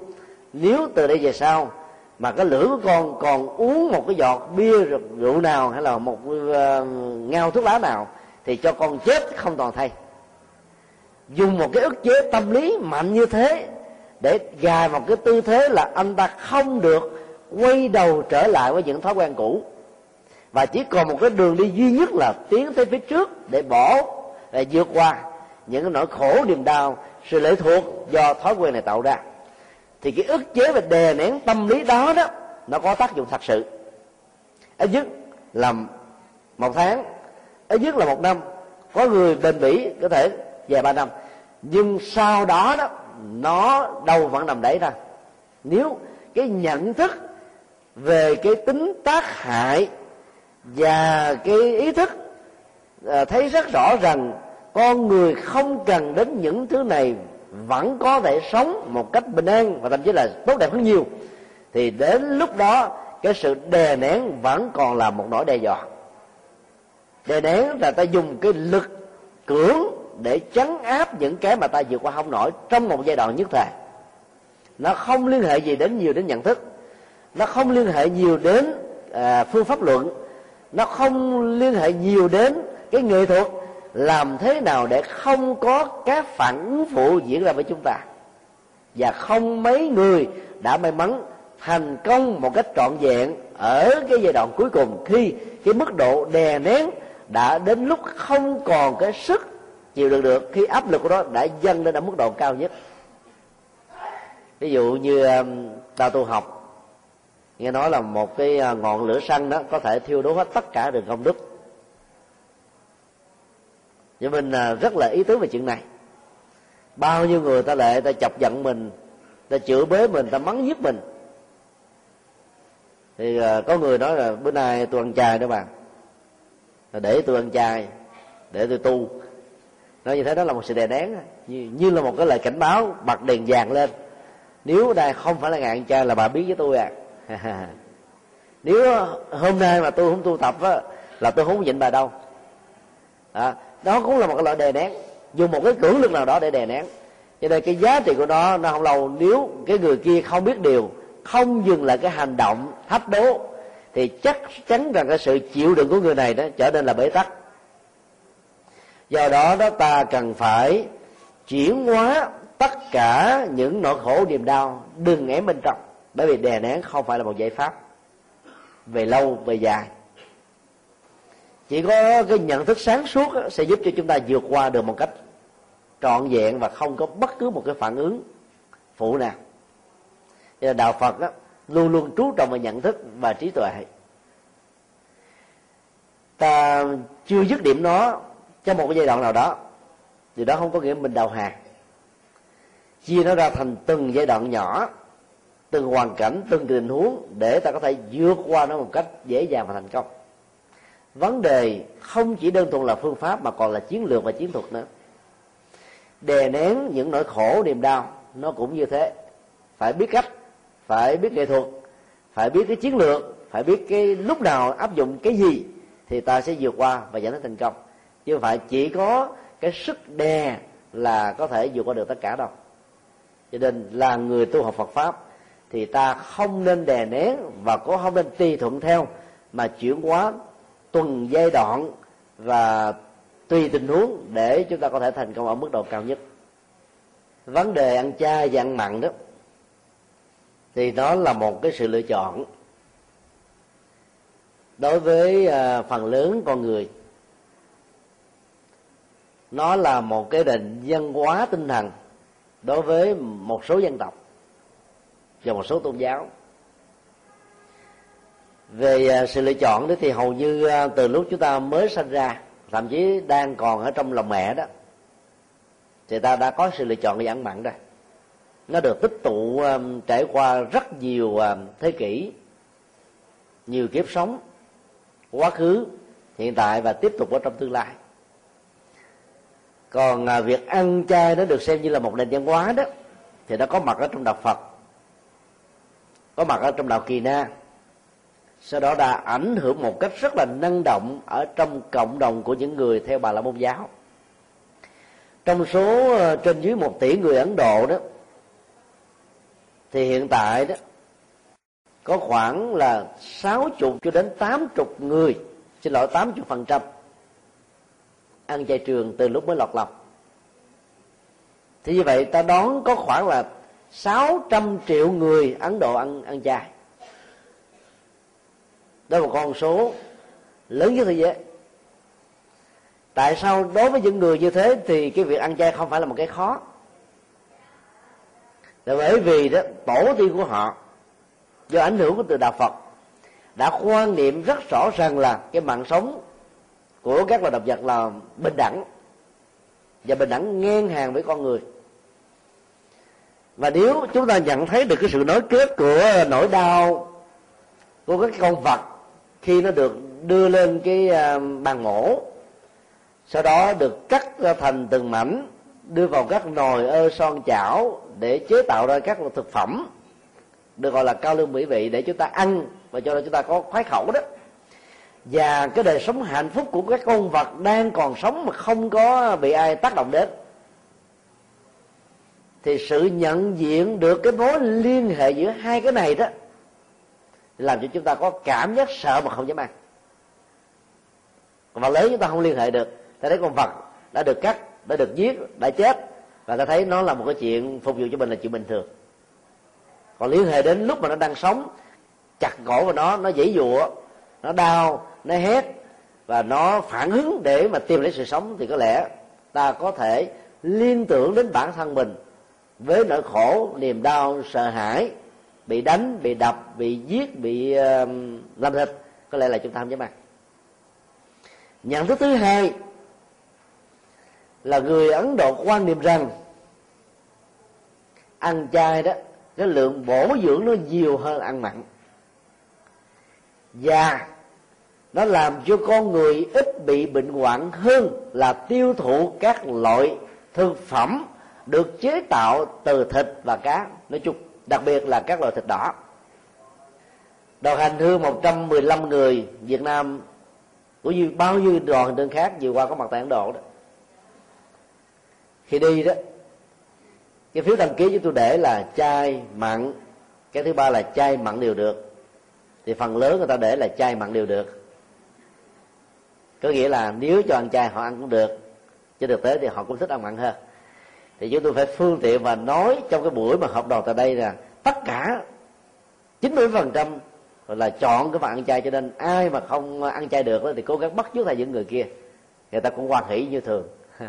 Nếu từ đây về sau mà cái lửa của con còn uống một cái giọt bia rượu nào hay là một uh, ngao thuốc lá nào thì cho con chết không toàn thay. Dùng một cái ức chế tâm lý mạnh như thế để gài một cái tư thế là anh ta không được quay đầu trở lại với những thói quen cũ. Và chỉ còn một cái đường đi duy nhất là tiến tới phía trước để bỏ, để vượt qua những cái nỗi khổ, niềm đau, sự lệ thuộc do thói quen này tạo ra. Thì cái ức chế và đè nén tâm lý đó đó, nó có tác dụng thật sự. Ít nhất là một tháng, ít nhất là một năm. Có người bền bỉ có thể vài ba năm. Nhưng sau đó đó, nó đâu vẫn nằm đấy ra nếu cái nhận thức về cái tính tác hại và cái ý thức à, thấy rất rõ rằng con người không cần đến những thứ này, vẫn có thể sống một cách bình an và thậm chí là tốt đẹp hơn nhiều. Thì đến lúc đó, cái sự đè nén vẫn còn là một nỗi đe dọa. Đè nén là ta dùng cái lực cưỡng để chấn áp những cái mà ta vượt qua không nổi trong một giai đoạn nhất thời. Nó không liên hệ gì đến nhiều đến nhận thức nó không liên hệ nhiều đến à, phương pháp luận. Nó không liên hệ nhiều đến cái nghệ thuật làm thế nào để không có các phản ứng phụ diễn ra với chúng ta. Và không mấy người đã may mắn thành công một cách trọn vẹn ở cái giai đoạn cuối cùng khi cái mức độ đè nén đã đến lúc không còn cái sức chịu đựng được khi áp lực của nó đã dâng lên ở mức độ cao nhất. Ví dụ như um, tao ta tu học nghe nói là một cái à, ngọn lửa xăng đó có thể thiêu đốt hết tất cả đường công đức. Cho mình à, rất là ý tứ về chuyện này. Bao nhiêu người ta lệ ta chọc giận mình ta chửi bới mình ta mắng giết mình. Thì à, có người nói là bữa nay tôi ăn chay đó bạn để tôi ăn chay để tôi tu. Nói như thế đó là một sự đè nén như, như là một cái lời cảnh báo bật đèn vàng lên. Nếu đây không phải là ngày ăn chay là bà biết với tôi à. nếu hôm nay mà tôi không tu tập á là tôi không nhịn bà đâu. À, đó cũng là một cái loại đè nén. Dùng một cái cưỡng lực nào đó để đè nén. Cho nên cái giá trị của nó nó không lâu. Nếu cái người kia không biết điều không dừng lại cái hành động thách đố thì chắc chắn rằng cái sự chịu đựng của người này đó trở nên là bế tắc. Do đó đó ta cần phải chuyển hóa tất cả những nỗi khổ niềm đau đừng ém bên trong bởi vì đè nén không phải là một giải pháp về lâu về dài. Chỉ có cái nhận thức sáng suốt sẽ giúp cho chúng ta vượt qua được một cách trọn vẹn và không có bất cứ một cái phản ứng phụ nào. Thì đạo phật đó, luôn luôn chú trọng vào nhận thức và trí tuệ. Ta chưa dứt điểm nó trong một cái giai đoạn nào đó thì đó không có nghĩa mình đầu hàng. Chia nó ra thành từng giai đoạn nhỏ từng hoàn cảnh từng tình huống để ta có thể vượt qua nó một cách dễ dàng và thành công. Vấn đề không chỉ đơn thuần là phương pháp mà còn là chiến lược và chiến thuật nữa. Đè nén những nỗi khổ, niềm đau, nó cũng như thế. Phải biết cách, phải biết nghệ thuật, phải biết cái chiến lược, phải biết cái lúc nào áp dụng cái gì thì ta sẽ vượt qua và dẫn đến thành công. Chứ phải chỉ có cái sức đè là có thể vượt qua được tất cả đâu. Cho nên là người tu học Phật pháp thì ta không nên đè nén và cũng không nên tùy thuận theo, mà chuyển hóa tuần giai đoạn và tùy tình huống để chúng ta có thể thành công ở mức độ cao nhất. Vấn đề ăn chay và ăn mặn đó, thì đó là một cái sự lựa chọn. Đối với à, phần lớn con người, nó là một cái định văn hóa tinh thần đối với một số dân tộc và một số tôn giáo. Về à, sự lựa chọn đó thì hầu như à, từ lúc chúng ta mới sinh ra thậm chí đang còn ở trong lòng mẹ đó thì ta đã có sự lựa chọn về ăn mặn rồi. Nó được tích tụ um, trải qua rất nhiều um, thế kỷ nhiều kiếp sống quá khứ hiện tại và tiếp tục ở trong tương lai. Còn uh, việc ăn chay nó được xem như là một nền văn hóa đó thì nó có mặt ở trong đạo phật có mặt ở trong đạo kỳ na sau đó đã ảnh hưởng một cách rất là năng động ở trong cộng đồng của những người theo bà la môn giáo. Trong số ờ, trên dưới một tỷ người ấn độ đó, thì hiện tại đó, có khoảng là sáu chục cho đến tám chục người, xin lỗi, tám chục phần trăm, ăn chay trường từ lúc mới lọt lòng. Thì như vậy ta đón có khoảng là 600 triệu người Ấn Độ ăn ăn chay. Đó là một con số lớn nhất thế giới. Tại sao đối với những người như thế thì cái việc ăn chay không phải là một cái khó? Là bởi vì đó, tổ tiên của họ, do ảnh hưởng của từ đạo phật, đã quan niệm rất rõ ràng là cái mạng sống của các loài động vật là bình đẳng và bình đẳng ngang hàng với con người và nếu chúng ta nhận thấy được cái sự nối kết của nỗi đau của các con vật khi nó được đưa lên cái à, bàn mổ, sau đó được cắt ra thành từng mảnh, đưa vào các nồi ơ son chảo để chế tạo ra các thực phẩm, được gọi là cao lương mỹ vị để chúng ta ăn và cho nên chúng ta có khoái khẩu đó. Và cái đời sống hạnh phúc của các con vật đang còn sống mà không có bị ai tác động đến thì sự nhận diện được cái mối liên hệ giữa hai cái này đó làm cho chúng ta có cảm giác sợ mà không dám ăn. Còn vật lớn chúng ta không liên hệ được. Ta thấy con vật đã được cắt, đã được giết, đã chết và ta thấy nó là một cái chuyện phục vụ cho mình là chuyện bình thường. Còn liên hệ đến lúc mà nó đang sống, chặt cổ vào nó nó dãy dụa, nó đau, nó hét và nó phản hứng để mà tìm lấy sự sống thì có lẽ ta có thể liên tưởng đến bản thân mình với nỗi khổ niềm đau sợ hãi bị đánh bị đập bị giết bị uh, làm thịt. Có lẽ là chúng ta không dám ăn nhận thức thứ hai là người ấn độ quan niệm rằng ăn chay đó cái lượng bổ dưỡng nó nhiều hơn ăn mặn. Và nó làm cho con người ít bị bệnh hoạn hơn là tiêu thụ các loại thực phẩm được chế tạo từ thịt và cá. Nói chung, đặc biệt là các loại thịt đỏ. Đoàn hành hương 115 người Việt Nam của như bao nhiêu đoàn hành hương khác vừa qua có mặt tại Ấn Độ đó. Khi đi đó, cái phiếu đăng ký chúng tôi để là chai mặn. Cái thứ ba là chai mặn đều được. Thì phần lớn người ta để là chai mặn đều được. Có nghĩa là nếu cho ăn chay họ ăn cũng được. Chứ thực tế thì họ cũng thích ăn mặn hơn thì chúng tôi phải phương tiện và nói trong cái buổi mà hợp đồng tại đây là tất cả 90 phần trăm là chọn cái phần ăn chay cho nên ai mà không ăn chay được thì cố gắng bắt chước lại những người kia. Người ta cũng hoan hỷ như thường.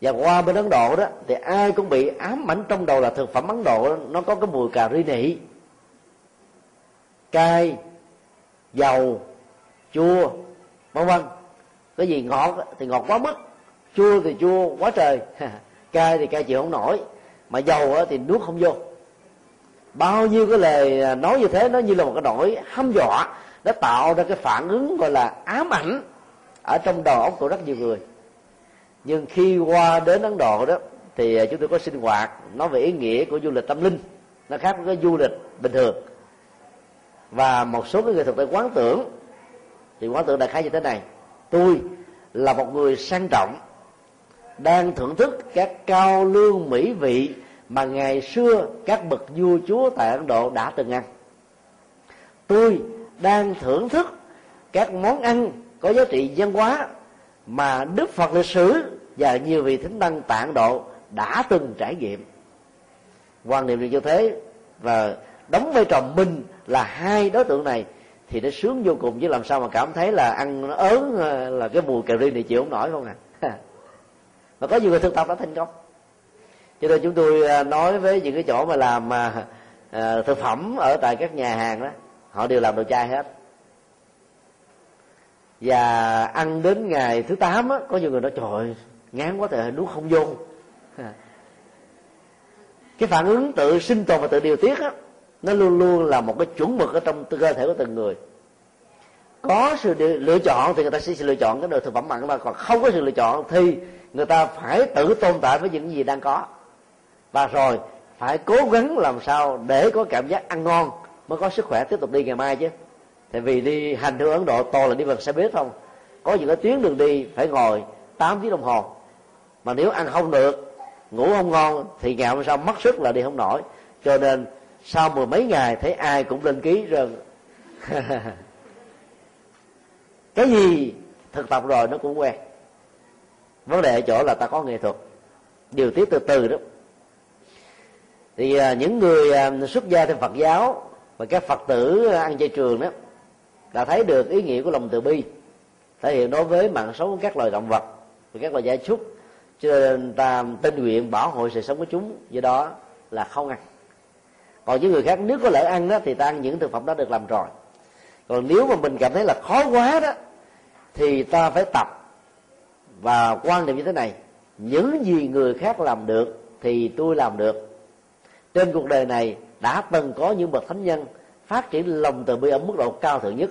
Và qua bên ấn độ đó thì ai cũng bị ám ảnh trong đầu là thực phẩm ấn độ nó có cái mùi cà ri nị cay, dầu, chua, vân vân. Cái gì ngọt thì ngọt quá mức, chua thì chua quá trời. cay thì cay chịu không nổi, mà dầu thì nuốt không vô. Bao nhiêu cái lời nói như thế, nó như là một cái nỗi hăm dọa, nó tạo ra cái phản ứng gọi là ám ảnh ở trong đầu óc của rất nhiều người. Nhưng khi qua đến ấn độ đó, thì chúng tôi có sinh hoạt, nói về ý nghĩa của du lịch tâm linh. Nó khác với cái du lịch bình thường. Và một số cái người thực tế quán tưởng, thì quán tưởng đại khái như thế này. Tôi là một người sang trọng đang thưởng thức các cao lương mỹ vị mà ngày xưa các bậc vua chúa tại ấn độ đã từng ăn. Tôi đang thưởng thức các món ăn có giá trị văn hóa mà đức phật lịch sử và nhiều vị thánh tăng tạng độ đã từng trải nghiệm. Quan niệm như thế và đóng vai trò mình là hai đối tượng này thì nó sướng vô cùng, chứ làm sao mà cảm thấy là ăn nó ớn ờ, là cái mùi cà ri này chịu không nổi không à? Và có nhiều người thực tập đã thành công. Cho nên chúng tôi à, nói với những cái chỗ mà làm mà thực phẩm ở tại các nhà hàng đó họ đều làm đồ chai hết. Và ăn đến ngày thứ tám á, có nhiều người nói trời ngán quá trời nuốt không vô. Cái phản ứng tự sinh tồn và tự điều tiết á, nó luôn luôn là một cái chuẩn mực ở trong cơ thể của từng người có sự lựa chọn thì người ta sẽ lựa chọn cái đồ thực phẩm mặn mà còn không có sự lựa chọn thì người ta phải tự tồn tại với những gì đang có. Và rồi, phải cố gắng làm sao để có cảm giác ăn ngon mới có sức khỏe tiếp tục đi ngày mai chứ. Tại vì đi hành hương ấn độ, toàn là đi bằng xe buýt không. Có những cái tuyến đường đi phải ngồi 8 tiếng đồng hồ. Mà nếu ăn không được, ngủ không ngon thì ngày hôm sau mất sức là đi không nổi. Cho nên sau mười mấy ngày thấy ai cũng lên ký rồi. cái gì? Thực tập rồi nó cũng quen. Vấn đề ở chỗ là ta có nghệ thuật. Điều tiết từ từ đó. Thì à, những người à, xuất gia theo phật giáo và các phật tử ăn chay trường đó đã thấy được ý nghĩa của lòng từ bi thể hiện đối với mạng sống của các loài động vật và các loài gia súc. Cho nên ta tình nguyện bảo hộ sự sống của chúng do đó là không ăn. Còn những người khác nếu có lỡ ăn đó thì ta ăn những thực phẩm đó được làm rồi còn nếu mà mình cảm thấy là khó quá đó, thì ta phải tập. Và quan niệm như thế này, những gì người khác làm được thì tôi làm được. Trên cuộc đời này đã từng có những bậc thánh nhân phát triển lòng từ bi ở mức độ cao thượng nhất.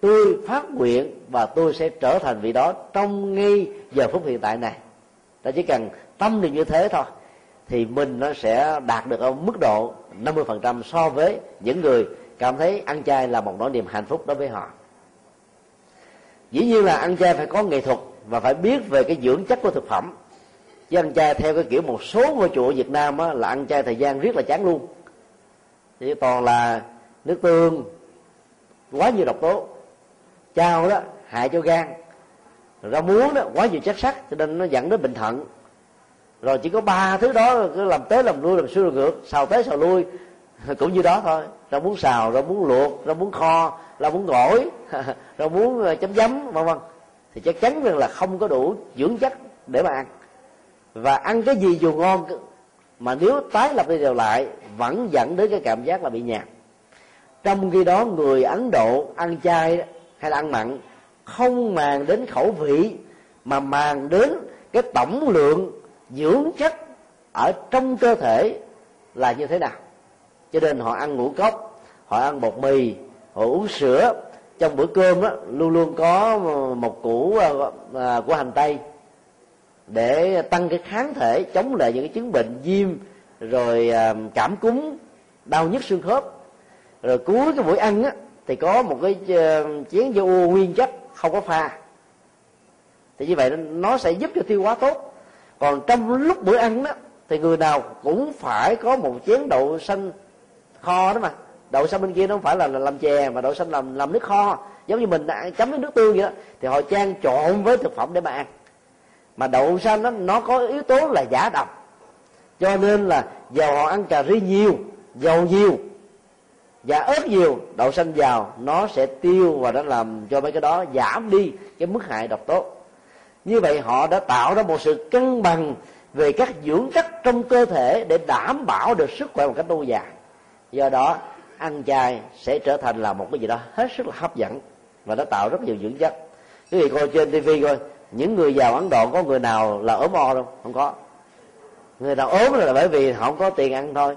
Tôi phát nguyện và tôi sẽ trở thành vị đó trong ngay giờ phút hiện tại này. Ta chỉ cần tâm niệm như thế thôi, thì mình nó sẽ đạt được ở mức độ 50% so với những người cảm thấy ăn chay là một nỗi niềm hạnh phúc đối với họ. Dĩ nhiên là ăn chay phải có nghệ thuật và phải biết về cái dưỡng chất của thực phẩm. Chứ ăn chay theo cái kiểu một số ngôi chùa Việt Nam á, là ăn chay thời gian rất là chán luôn. Chỉ toàn là nước tương quá nhiều độc tố. Chao đó hại cho gan. Rau muống đó quá nhiều chất sắt cho nên nó dẫn đến bệnh thận. Rồi chỉ có ba thứ đó cứ làm tới làm lui làm xuôi làm ngược xào tới xào lui cũng như đó thôi. Rau muốn xào, rau muốn luộc, rau muốn kho, rau muốn gỏi, rau muốn ờ, chấm giấm, vân vân. Thì chắc chắn rằng là không có đủ dưỡng chất để mà ăn. Và ăn cái gì dù ngon mà nếu tái lập đi đều lại, vẫn dẫn đến cái cảm giác là bị nhạt. Trong khi đó, người ấn độ ăn chay hay là ăn mặn, không màng đến khẩu vị, mà màng đến cái tổng lượng dưỡng chất ở trong cơ thể là như thế nào? Cho nên họ ăn ngũ cốc họ ăn bột mì họ uống sữa. Trong bữa cơm đó luôn luôn có một củ à, à, của hành tây để tăng cái kháng thể chống lại những cái chứng bệnh viêm rồi à, cảm cúm đau nhức xương khớp. Rồi cuối cái buổi ăn á thì có một cái à, chén dâu nguyên chất không có pha. Thì như vậy nó sẽ giúp cho tiêu hóa tốt. Còn trong lúc bữa ăn đó thì người nào cũng phải có một chén đậu xanh kho đó mà. Đậu xanh bên kia nó không phải là, là làm chè mà đậu xanh làm làm nước kho. Giống như mình ăn chấm với nước tương vậy đó thì họ trang trộn với thực phẩm để mà ăn. Mà đậu xanh nó nó có yếu tố là giả độc. Cho nên là dầu họ ăn cà ri nhiều dầu nhiều và ớt nhiều đậu xanh vào nó sẽ tiêu và nó làm cho mấy cái đó giảm đi cái mức hại độc tố. Như vậy họ đã tạo ra một sự cân bằng về các dưỡng chất trong cơ thể để đảm bảo được sức khỏe một cách lâu dài do đó, ăn chay sẽ trở thành là một cái gì đó hết sức là hấp dẫn và nó tạo rất nhiều dưỡng chất. Quý vị coi trên tivi coi, những người giàu ấn độ có người nào là ốm o đâu? Không có. Người nào ốm là bởi vì họ không có tiền ăn thôi.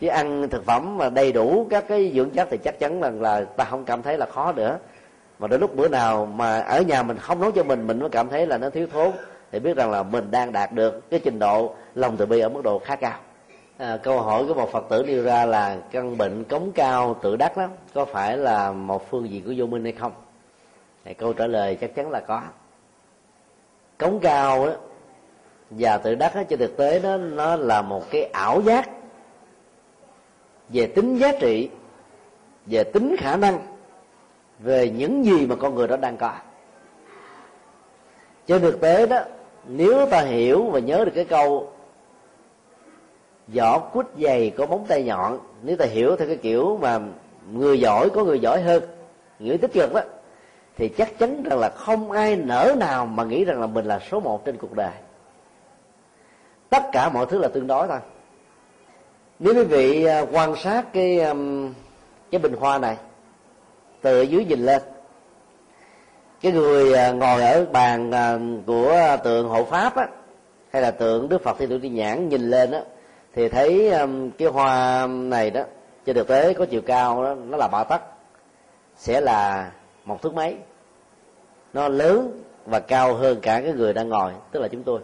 Chứ ăn thực phẩm mà đầy đủ các cái dưỡng chất thì chắc chắn rằng là ta không cảm thấy là khó nữa. Mà đến lúc bữa nào mà ở nhà mình không nấu cho mình mình mới cảm thấy là nó thiếu thốn. Thì biết rằng là mình đang đạt được cái trình độ lòng từ bi ở mức độ khá cao à, câu hỏi của một phật tử đưa ra là căn bệnh cống cao tự đắc đó có phải là một phương diện của vô minh hay không? Thì câu trả lời chắc chắn là có. Cống cao đó và tự đắc đó, trên thực tế đó nó là một cái ảo giác về tính giá trị về tính khả năng về những gì mà con người đó đang có. Trên thực tế đó nếu ta hiểu và nhớ được cái câu vỏ quýt dày có móng tay nhọn. Nếu ta hiểu theo cái kiểu mà người giỏi có người giỏi hơn nghĩa tích cực đó, thì chắc chắn rằng là không ai nỡ nào mà nghĩ rằng là mình là số một trên cuộc đời. Tất cả mọi thứ là tương đối thôi. Nếu quý vị à, quan sát cái cái bình hoa này, từ dưới nhìn lên, cái người à, ngồi ở bàn à, của tượng hộ pháp á, hay là tượng đức phật thiên tử đi nhãn nhìn lên á thì thấy um, cái hoa này đó trên thực tế có chiều cao đó, nó là ba tấc sẽ là một thước mấy. Nó lớn và cao hơn cả cái người đang ngồi tức là chúng tôi.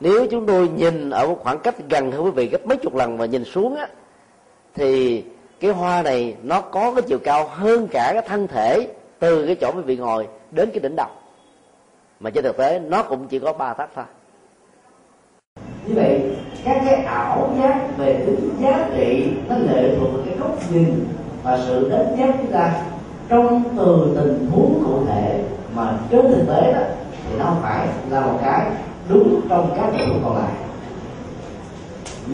Nếu chúng tôi nhìn ở một khoảng cách gần hơn quý vị gấp mấy chục lần và nhìn xuống á thì cái hoa này nó có cái chiều cao hơn cả cái thân thể từ cái chỗ quý vị ngồi đến cái đỉnh đầu. Mà trên thực tế nó cũng chỉ có ba tấc thôi như vậy, các cái ảo giác về tính giá trị nó lệ thuộc vào cái góc nhìn và sự đánh giá chúng ta. Trong từ tình huống cụ thể mà trên thực tế đó, thì nó không phải là một cái đúng trong các trường hợp còn lại.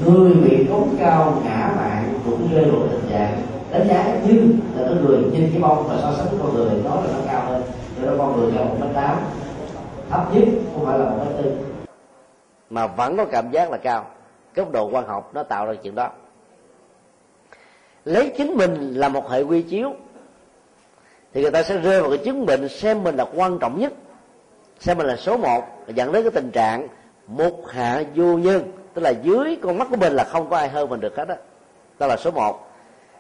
Người bị cống cao ngã mạng cũng rơi vào tình trạng đánh giá như là cái người nhìn cái bông và so sánh với con người, nói là nó cao hơn. Cho nên con người cao một mét tám thấp nhất không phải là một mét tư mà vẫn có cảm giác là cao. Cấp độ quan học nó tạo ra chuyện đó. Lấy chính mình là một hệ quy chiếu, thì người ta sẽ rơi vào cái chứng bệnh xem mình là quan trọng nhất, xem mình là số một dẫn đến cái tình trạng một hạ vô nhân. Tức là dưới con mắt của mình là không có ai hơn mình được hết á. Đó là số một.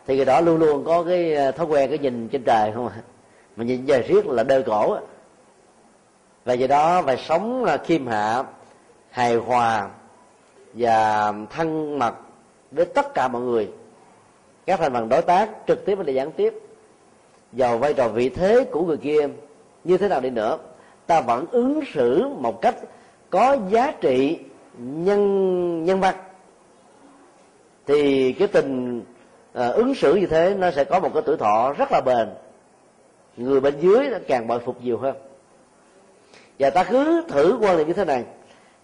Thì người đó luôn luôn có cái ờ, thói quen, cái nhìn trên trời không à. Mà nhìn về riết là đơ cổ á. Và do đó phải sống ờ, khiêm hạ hài hòa và thân mật với tất cả mọi người. Các thành phần đối tác trực tiếp và gián tiếp. Vào vai trò vị thế của người kia như thế nào đi nữa ta vẫn ứng xử một cách có giá trị nhân nhân văn. Thì cái tình à, ứng xử như thế nó sẽ có một cái tuổi thọ rất là bền. Người bên dưới nó càng bội phục nhiều hơn. Và ta cứ thử quan niệm như thế này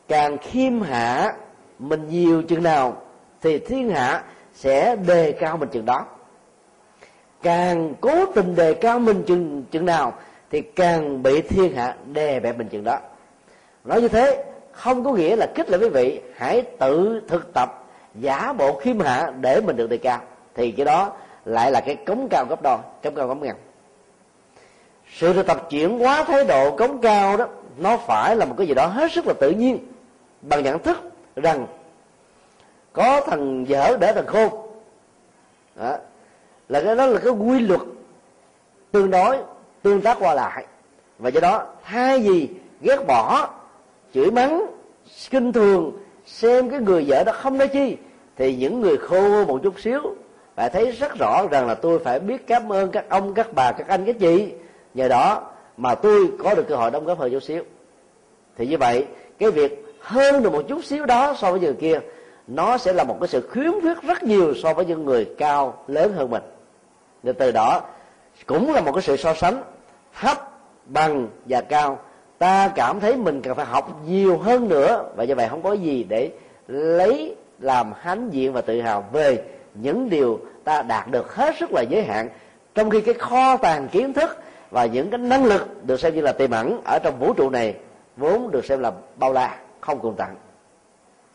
càng khiêm hạ mình nhiều chừng nào, thì thiên hạ sẽ đề cao mình chừng đó. Càng cố tình đề cao mình chừng chừng nào, thì càng bị thiên hạ đè bẹp mình chừng đó. Nói như thế, không có nghĩa là kích lệ quý vị hãy tự thực tập, giả bộ khiêm hạ để mình được đề cao. Thì cái đó lại là cái cống cao gấp đôi, cống cao gấp ngàn. Sự thực tập chuyển hóa thái độ cống cao đó, nó phải là một cái gì đó hết sức là tự nhiên bằng nhận thức rằng có thằng dở để thằng khôn. Đó. là cái đó là cái quy luật tương đối, tương tác qua lại. Và do đó, thay vì ghét bỏ, chửi mắng kinh thường, xem cái người vợ đó không nói chi, thì những người khô một chút xíu phải thấy rất rõ rằng là tôi phải biết cảm ơn các ông, các bà, các anh, các chị. Nhờ đó mà tôi có được cơ hội đóng góp hơn chút xíu. Thì như vậy, cái việc hơn được một chút xíu đó so với người kia, nó sẽ là một cái sự khiếm khuyết rất nhiều so với những người cao lớn hơn mình. Nên từ đó, cũng là một cái sự so sánh thấp, bằng và cao. Ta cảm thấy mình cần phải học nhiều hơn nữa, và như vậy không có gì để lấy làm hãnh diện và tự hào về những điều ta đạt được hết sức là giới hạn trong khi cái kho tàng kiến thức và những cái năng lực được xem như là tiềm ẩn ở trong vũ trụ này vốn được xem là bao la không cùng tặng.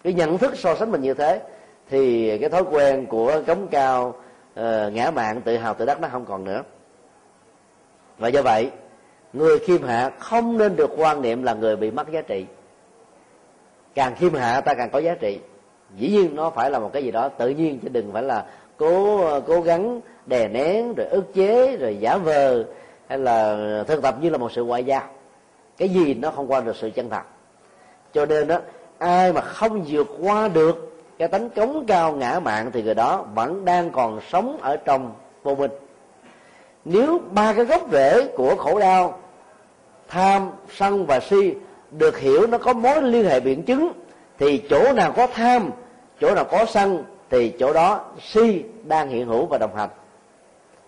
Cái nhận thức so sánh mình như thế thì cái thói quen của cống cao uh, ngã mạng tự hào tự đắc nó không còn nữa. Và do vậy người khiêm hạ không nên được quan niệm là người bị mất giá trị. Càng khiêm hạ ta càng có giá trị. Dĩ nhiên nó phải là một cái gì đó tự nhiên chứ đừng phải là cố cố gắng đè nén rồi ức chế rồi giả vờ hay là thực tập như là một sự ngoại giao. Cái gì nó không qua được sự chân thật cho nên đó, ai mà không vượt qua được cái tánh cống cao ngã mạng thì người đó vẫn đang còn sống ở trong vô minh. Nếu ba cái gốc rễ của khổ đau, tham, sân và si được hiểu nó có mối liên hệ biện chứng, thì chỗ nào có tham, chỗ nào có sân, thì chỗ đó si đang hiện hữu và đồng hành.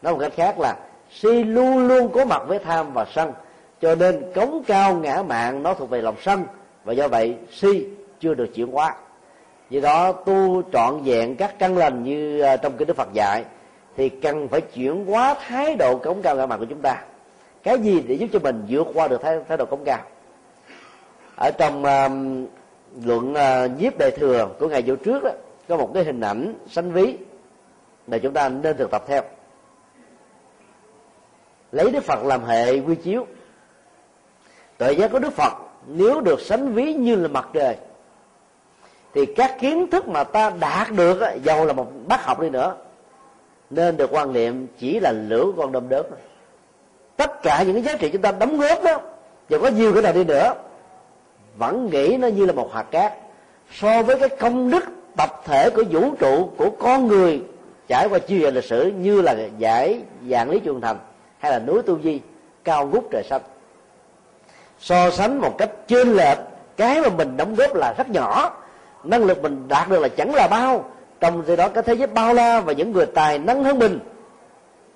Nói một cách khác là, si luôn luôn có mặt với tham và sân. Cho nên cống cao ngã mạng nó thuộc về lòng sân và do vậy si chưa được chuyển hóa. Do đó tu trọn vẹn các căn lành như ờ, trong kinh đức phật dạy thì cần phải chuyển hóa thái độ cống cao ngã mạng của chúng ta. Cái gì để giúp cho mình vượt qua được thái, thái độ cống cao? Ở trong uh, luận uh, nhiếp đề thừa của ngày vô trước đó, có một cái hình ảnh sanh ví mà chúng ta nên thực tập theo. Lấy đức phật làm hệ quy chiếu. Tuệ giác của đức phật nếu được sánh ví như là mặt trời, thì các kiến thức mà ta đạt được dầu là một bác học đi nữa. Nên được quan niệm chỉ là lửa con đom đớp tất cả những cái giá trị chúng ta đóng góp đó dù có nhiều cái nào đi nữa, vẫn nghĩ nó như là một hạt cát. So với cái công đức tập thể của vũ trụ của con người trải qua chiều dài lịch sử, như là giải, dạng lý trường thành, hay là núi tu di, cao ngút trời xanh so sánh một cách chênh lệch cái mà mình đóng góp là rất nhỏ. Năng lực mình đạt được là chẳng là bao. Trong khi đó cái thế giới bao la và những người tài năng hơn mình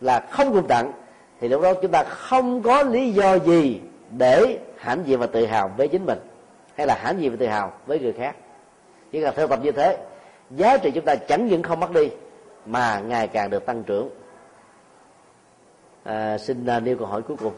là không cùng tặng thì lúc đó chúng ta không có lý do gì để hãnh diện và tự hào với chính mình hay là hãnh diện và tự hào với người khác. Chỉ cần theo tập như thế giá trị chúng ta chẳng những không mất đi mà ngày càng được tăng trưởng. À, xin à, nêu câu hỏi cuối cùng.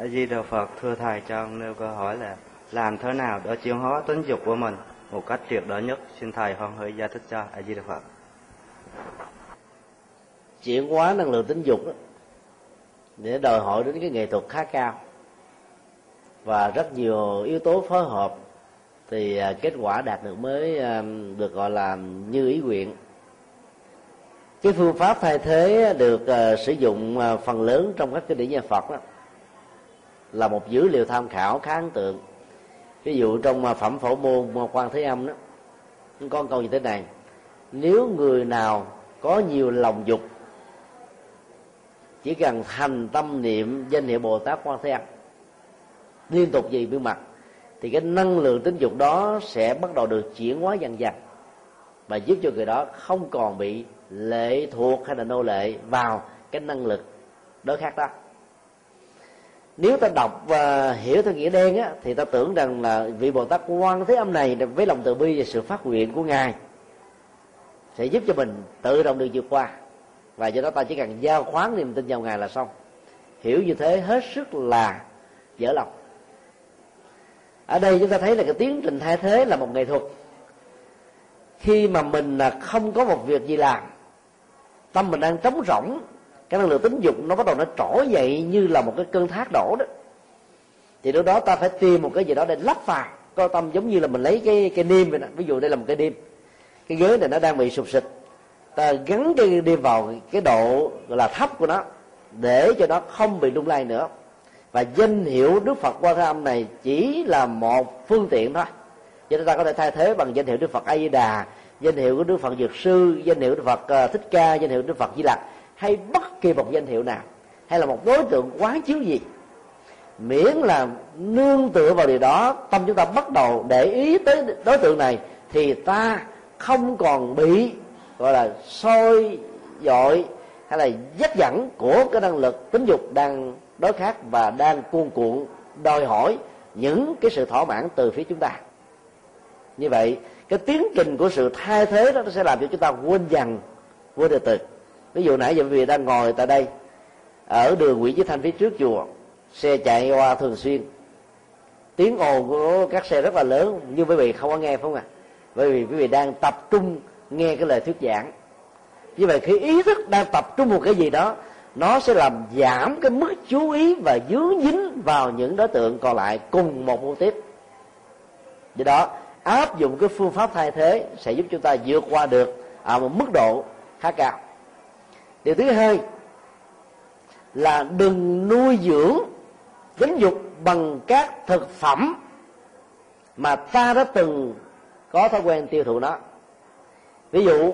A Di Đà Phật thưa thầy cho ông nêu câu hỏi là làm thế nào để chuyển hóa tính dục của mình một cách triệt đối nhất? Xin thầy hoan hỷ giải thích cho A Di Đà Phật. Chuyển hóa năng lượng tính dục đó, để đòi hỏi đến cái nghệ thuật khá cao. Và rất nhiều yếu tố phối hợp thì à, kết quả đạt được mới à, được gọi là như ý nguyện. Cái phương pháp thay thế được à, sử dụng phần lớn trong các kinh điển nhà Phật đó, là một dữ liệu tham khảo khá ấn tượng. Ví dụ trong à, phẩm phổ môn quan thế âm đó có câu như thế này, nếu người nào có nhiều lòng dục, chỉ cần thành tâm niệm danh hiệu bồ tát quan thế âm, liên tục gì biểu mặt, thì cái năng lượng tính dục đó sẽ bắt đầu được chuyển hóa dần dần và giúp cho người đó không còn bị lệ thuộc hay là nô lệ vào cái năng lực đối khác đó nếu ta đọc và hiểu theo nghĩa đen á, thì ta tưởng rằng là vị bồ tát quan thế âm này với lòng từ bi và sự phát nguyện của ngài sẽ giúp cho mình tự động được vượt qua. Và do đó ta chỉ cần giao khoán niềm tin vào ngài là xong. Hiểu như thế hết sức là dở lòng. Ở đây chúng ta thấy là cái tiến trình thay thế là một nghệ thuật. Khi mà mình là không có một việc gì làm tâm mình đang trống rỗng cái năng lượng tính dục nó bắt đầu nó trỗi dậy như là một cái cơn thác đổ đó. Thì lúc đó ta phải tìm một cái gì đó để lắp vào. Có tâm giống như là mình lấy cái cái niêm vậy nè. Ví dụ đây là một cái niêm cái ghế này nó đang bị sụp xịt ta gắn cái niêm vào cái độ gọi là thấp của nó để cho nó không bị lung lay nữa. Và danh hiệu đức phật quan thế âm này chỉ là một phương tiện thôi. Cho nên ta có thể thay thế bằng danh hiệu đức phật a di đà, danh hiệu của đức phật dược sư, danh hiệu đức phật ờ, thích ca, danh hiệu đức phật di lặc hay bất kỳ một danh hiệu nào, hay là một đối tượng quán chiếu gì, miễn là nương tựa vào điều đó, tâm chúng ta bắt đầu để ý tới đối tượng này, thì ta không còn bị, gọi là soi dội hay là dắt dẫn của cái năng lực tính dục đang đối khác và đang cuồn cuộn, đòi hỏi những cái sự thỏa mãn từ phía chúng ta. Như vậy, cái tiến trình của sự thay thế đó, nó sẽ làm cho chúng ta quên dần, quên từ từ ví dụ nãy giờ quý vị đang ngồi tại đây, ở đường Nguyễn Chí Thanh phía trước chùa, xe chạy qua thường xuyên. Tiếng ồn của các xe rất là lớn, nhưng quý vị không có nghe phải không ạ? À? bởi vì quý vị đang tập trung nghe cái lời thuyết giảng. Như vậy khi ý thức đang tập trung một cái gì đó, nó sẽ làm giảm cái mức chú ý và dướng dính vào những đối tượng còn lại cùng một mô tiếp do đó, áp dụng cái phương pháp thay thế sẽ giúp chúng ta vượt qua được ở một mức độ khá cao điều thứ hai là đừng nuôi dưỡng tính dục bằng các thực phẩm mà ta đã từng có thói quen tiêu thụ nó. Ví dụ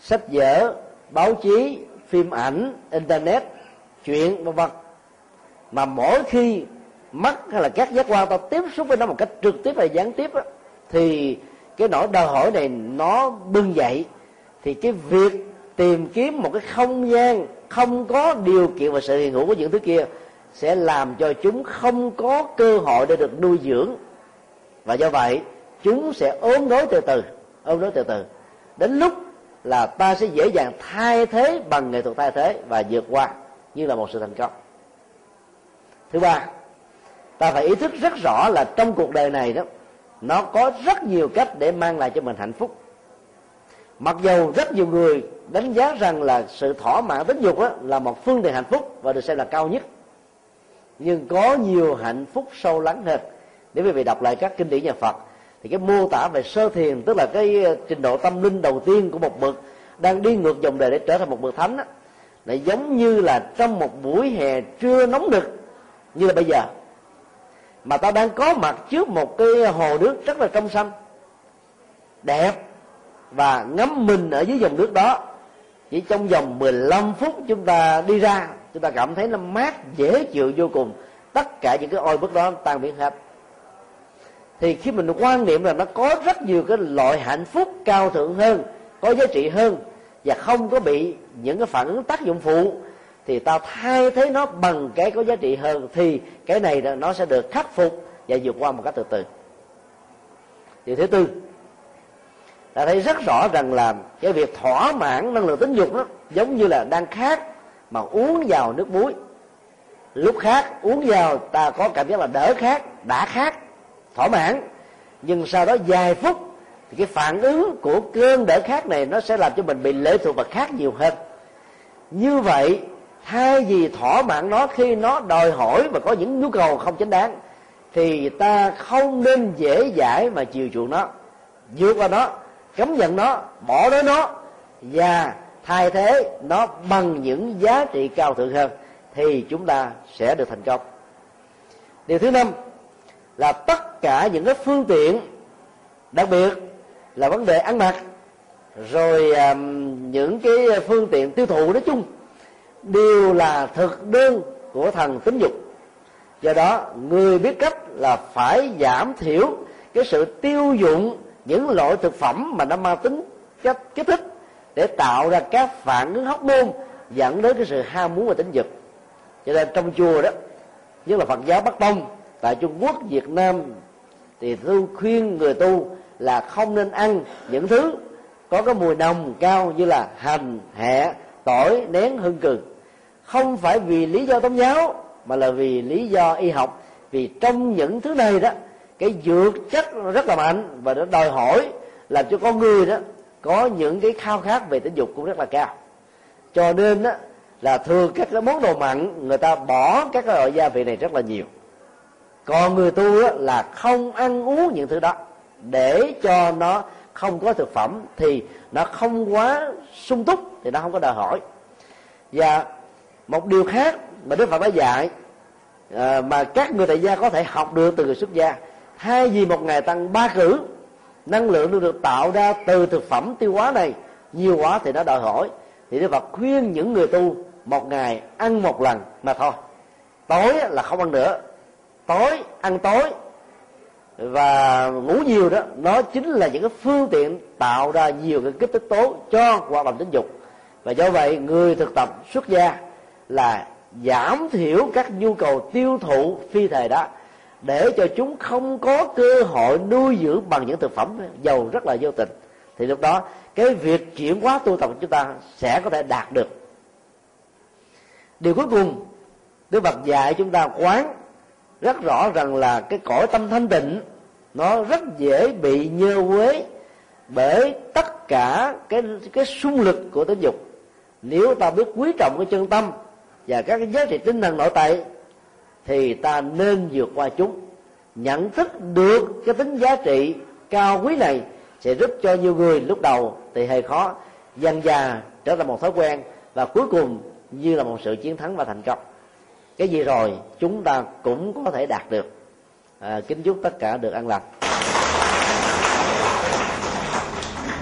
sách vở báo chí phim ảnh internet chuyện vân vân. Mà mỗi khi mắt hay là các giác quan ta tiếp xúc với nó một cách trực tiếp hay gián tiếp đó, thì cái nỗi đòi hỏi này nó bưng dậy thì cái việc tìm kiếm một cái không gian, không có điều kiện và sự hiện hữu của những thứ kia sẽ làm cho chúng không có cơ hội để được nuôi dưỡng. Và do vậy, chúng sẽ ốm đói từ từ, ốm đói từ từ. Đến lúc là ta sẽ dễ dàng thay thế bằng nghệ thuật thay thế và vượt qua như là một sự thành công. Thứ ba, ta phải ý thức rất rõ là trong cuộc đời này đó, nó có rất nhiều cách để mang lại cho mình hạnh phúc mặc dù rất nhiều người đánh giá rằng là sự thỏa mãn tính dục đó là một phương tiện hạnh phúc và được xem là cao nhất. Nhưng có nhiều hạnh phúc sâu lắng hơn nếu quý vị đọc lại các kinh điển nhà Phật thì cái mô tả về sơ thiền tức là cái ờ, trình độ tâm linh đầu tiên của một bậc đang đi ngược dòng đời để trở thành một bậc thánh đó, lại giống như là trong một buổi hè trưa nóng nực như là bây giờ. Mà ta đang có mặt trước một cái hồ nước rất là trong xanh đẹp và ngắm mình ở dưới dòng nước đó. Chỉ trong vòng 15 phút chúng ta đi ra, chúng ta cảm thấy nó mát, dễ chịu vô cùng. Tất cả những cái oi bức đó tan biến hết. Thì khi mình quan niệm là nó có rất nhiều cái loại hạnh phúc cao thượng hơn, có giá trị hơn, và không có bị những cái phản ứng tác dụng phụ, thì ta thay thế nó bằng cái có giá trị hơn, thì cái này nó sẽ được khắc phục và vượt qua một cách từ từ. Điều thứ tư ta thấy rất rõ rằng là cái việc thỏa mãn năng lượng tính dục đó, giống như là đang khát mà uống vào nước muối. Lúc khác uống vào, ta có cảm giác là đỡ khát, đã khát, thỏa mãn. Nhưng sau đó vài phút, thì cái phản ứng của cơn đỡ khát này nó sẽ làm cho mình bị lệ thuộc và khát nhiều hơn. Như vậy, thay vì thỏa mãn nó, khi nó đòi hỏi và có những nhu cầu không chính đáng, thì ta không nên dễ dãi mà chiều chuộng nó. Vượt qua nó cấm nhận nó bỏ đói nó. Và thay thế nó bằng những giá trị cao thượng hơn thì chúng ta sẽ được thành công. Điều thứ năm là tất cả những cái phương tiện đặc biệt là vấn đề ăn mặc rồi um, những cái phương tiện tiêu thụ nói chung đều là thực đơn của thần tính dục. Do đó người biết cách là phải giảm thiểu cái sự tiêu dụng những loại thực phẩm mà nó mang tính chất kích thích để tạo ra các phản ứng hóc môn dẫn đến cái sự ham muốn và tính dục cho nên trong chùa đó như là phật giáo bắc tông, tại trung quốc, việt nam, thì tôi khuyên người tu là không nên ăn những thứ có cái mùi nồng cao như là hành, hẹ, tỏi, nén, hương cừ. Không phải vì lý do tôn giáo, mà là vì lý do y học. Vì trong những thứ này đó cái dược chất rất là mạnh và nó đòi hỏi làm cho con người đó có những cái khao khát về tình dục cũng rất là cao. Cho nên đó là thường các cái món đồ mặn người ta bỏ các cái loại gia vị này rất là nhiều. Còn người tu đó là không ăn uống những thứ đó để cho nó không có thực phẩm thì nó không quá sung túc thì nó không có đòi hỏi. Và một điều khác mà đức phật đã dạy à, mà các người tại gia có thể học được từ người xuất gia hai vì một ngày tăng ba cử, năng lượng được tạo ra từ thực phẩm tiêu hóa này, nhiều quá thì nó đòi hỏi. Thì đức phật khuyên những người tu một ngày ăn một lần mà thôi. Tối là không ăn nữa. Tối, ăn tối. Và ngủ nhiều đó, nó chính là những cái phương tiện tạo ra nhiều cái kích thích tố cho hoạt động tính dục. Và do vậy, người thực tập xuất gia là giảm thiểu các nhu cầu tiêu thụ phi thời đó để cho chúng không có cơ hội nuôi dưỡng bằng những thực phẩm giàu rất là vô tình. Thì lúc đó, cái việc chuyển hóa tu tập của chúng ta sẽ có thể đạt được. Điều cuối cùng, Đức Phật dạy chúng ta quán rất rõ rằng là cái cõi tâm thanh tịnh, nó rất dễ bị nhơ quế bởi tất cả cái cái xung lực của tính dục. Nếu ta biết quý trọng cái chân tâm và các cái giá trị tinh thần nội tại thì ta nên vượt qua chúng. Nhận thức được cái tính giá trị cao quý này sẽ giúp cho nhiều người lúc đầu thì hơi khó dần già trở thành một thói quen và cuối cùng như là một sự chiến thắng và thành công. Cái gì rồi chúng ta cũng có thể đạt được. À, kính chúc tất cả được an lành.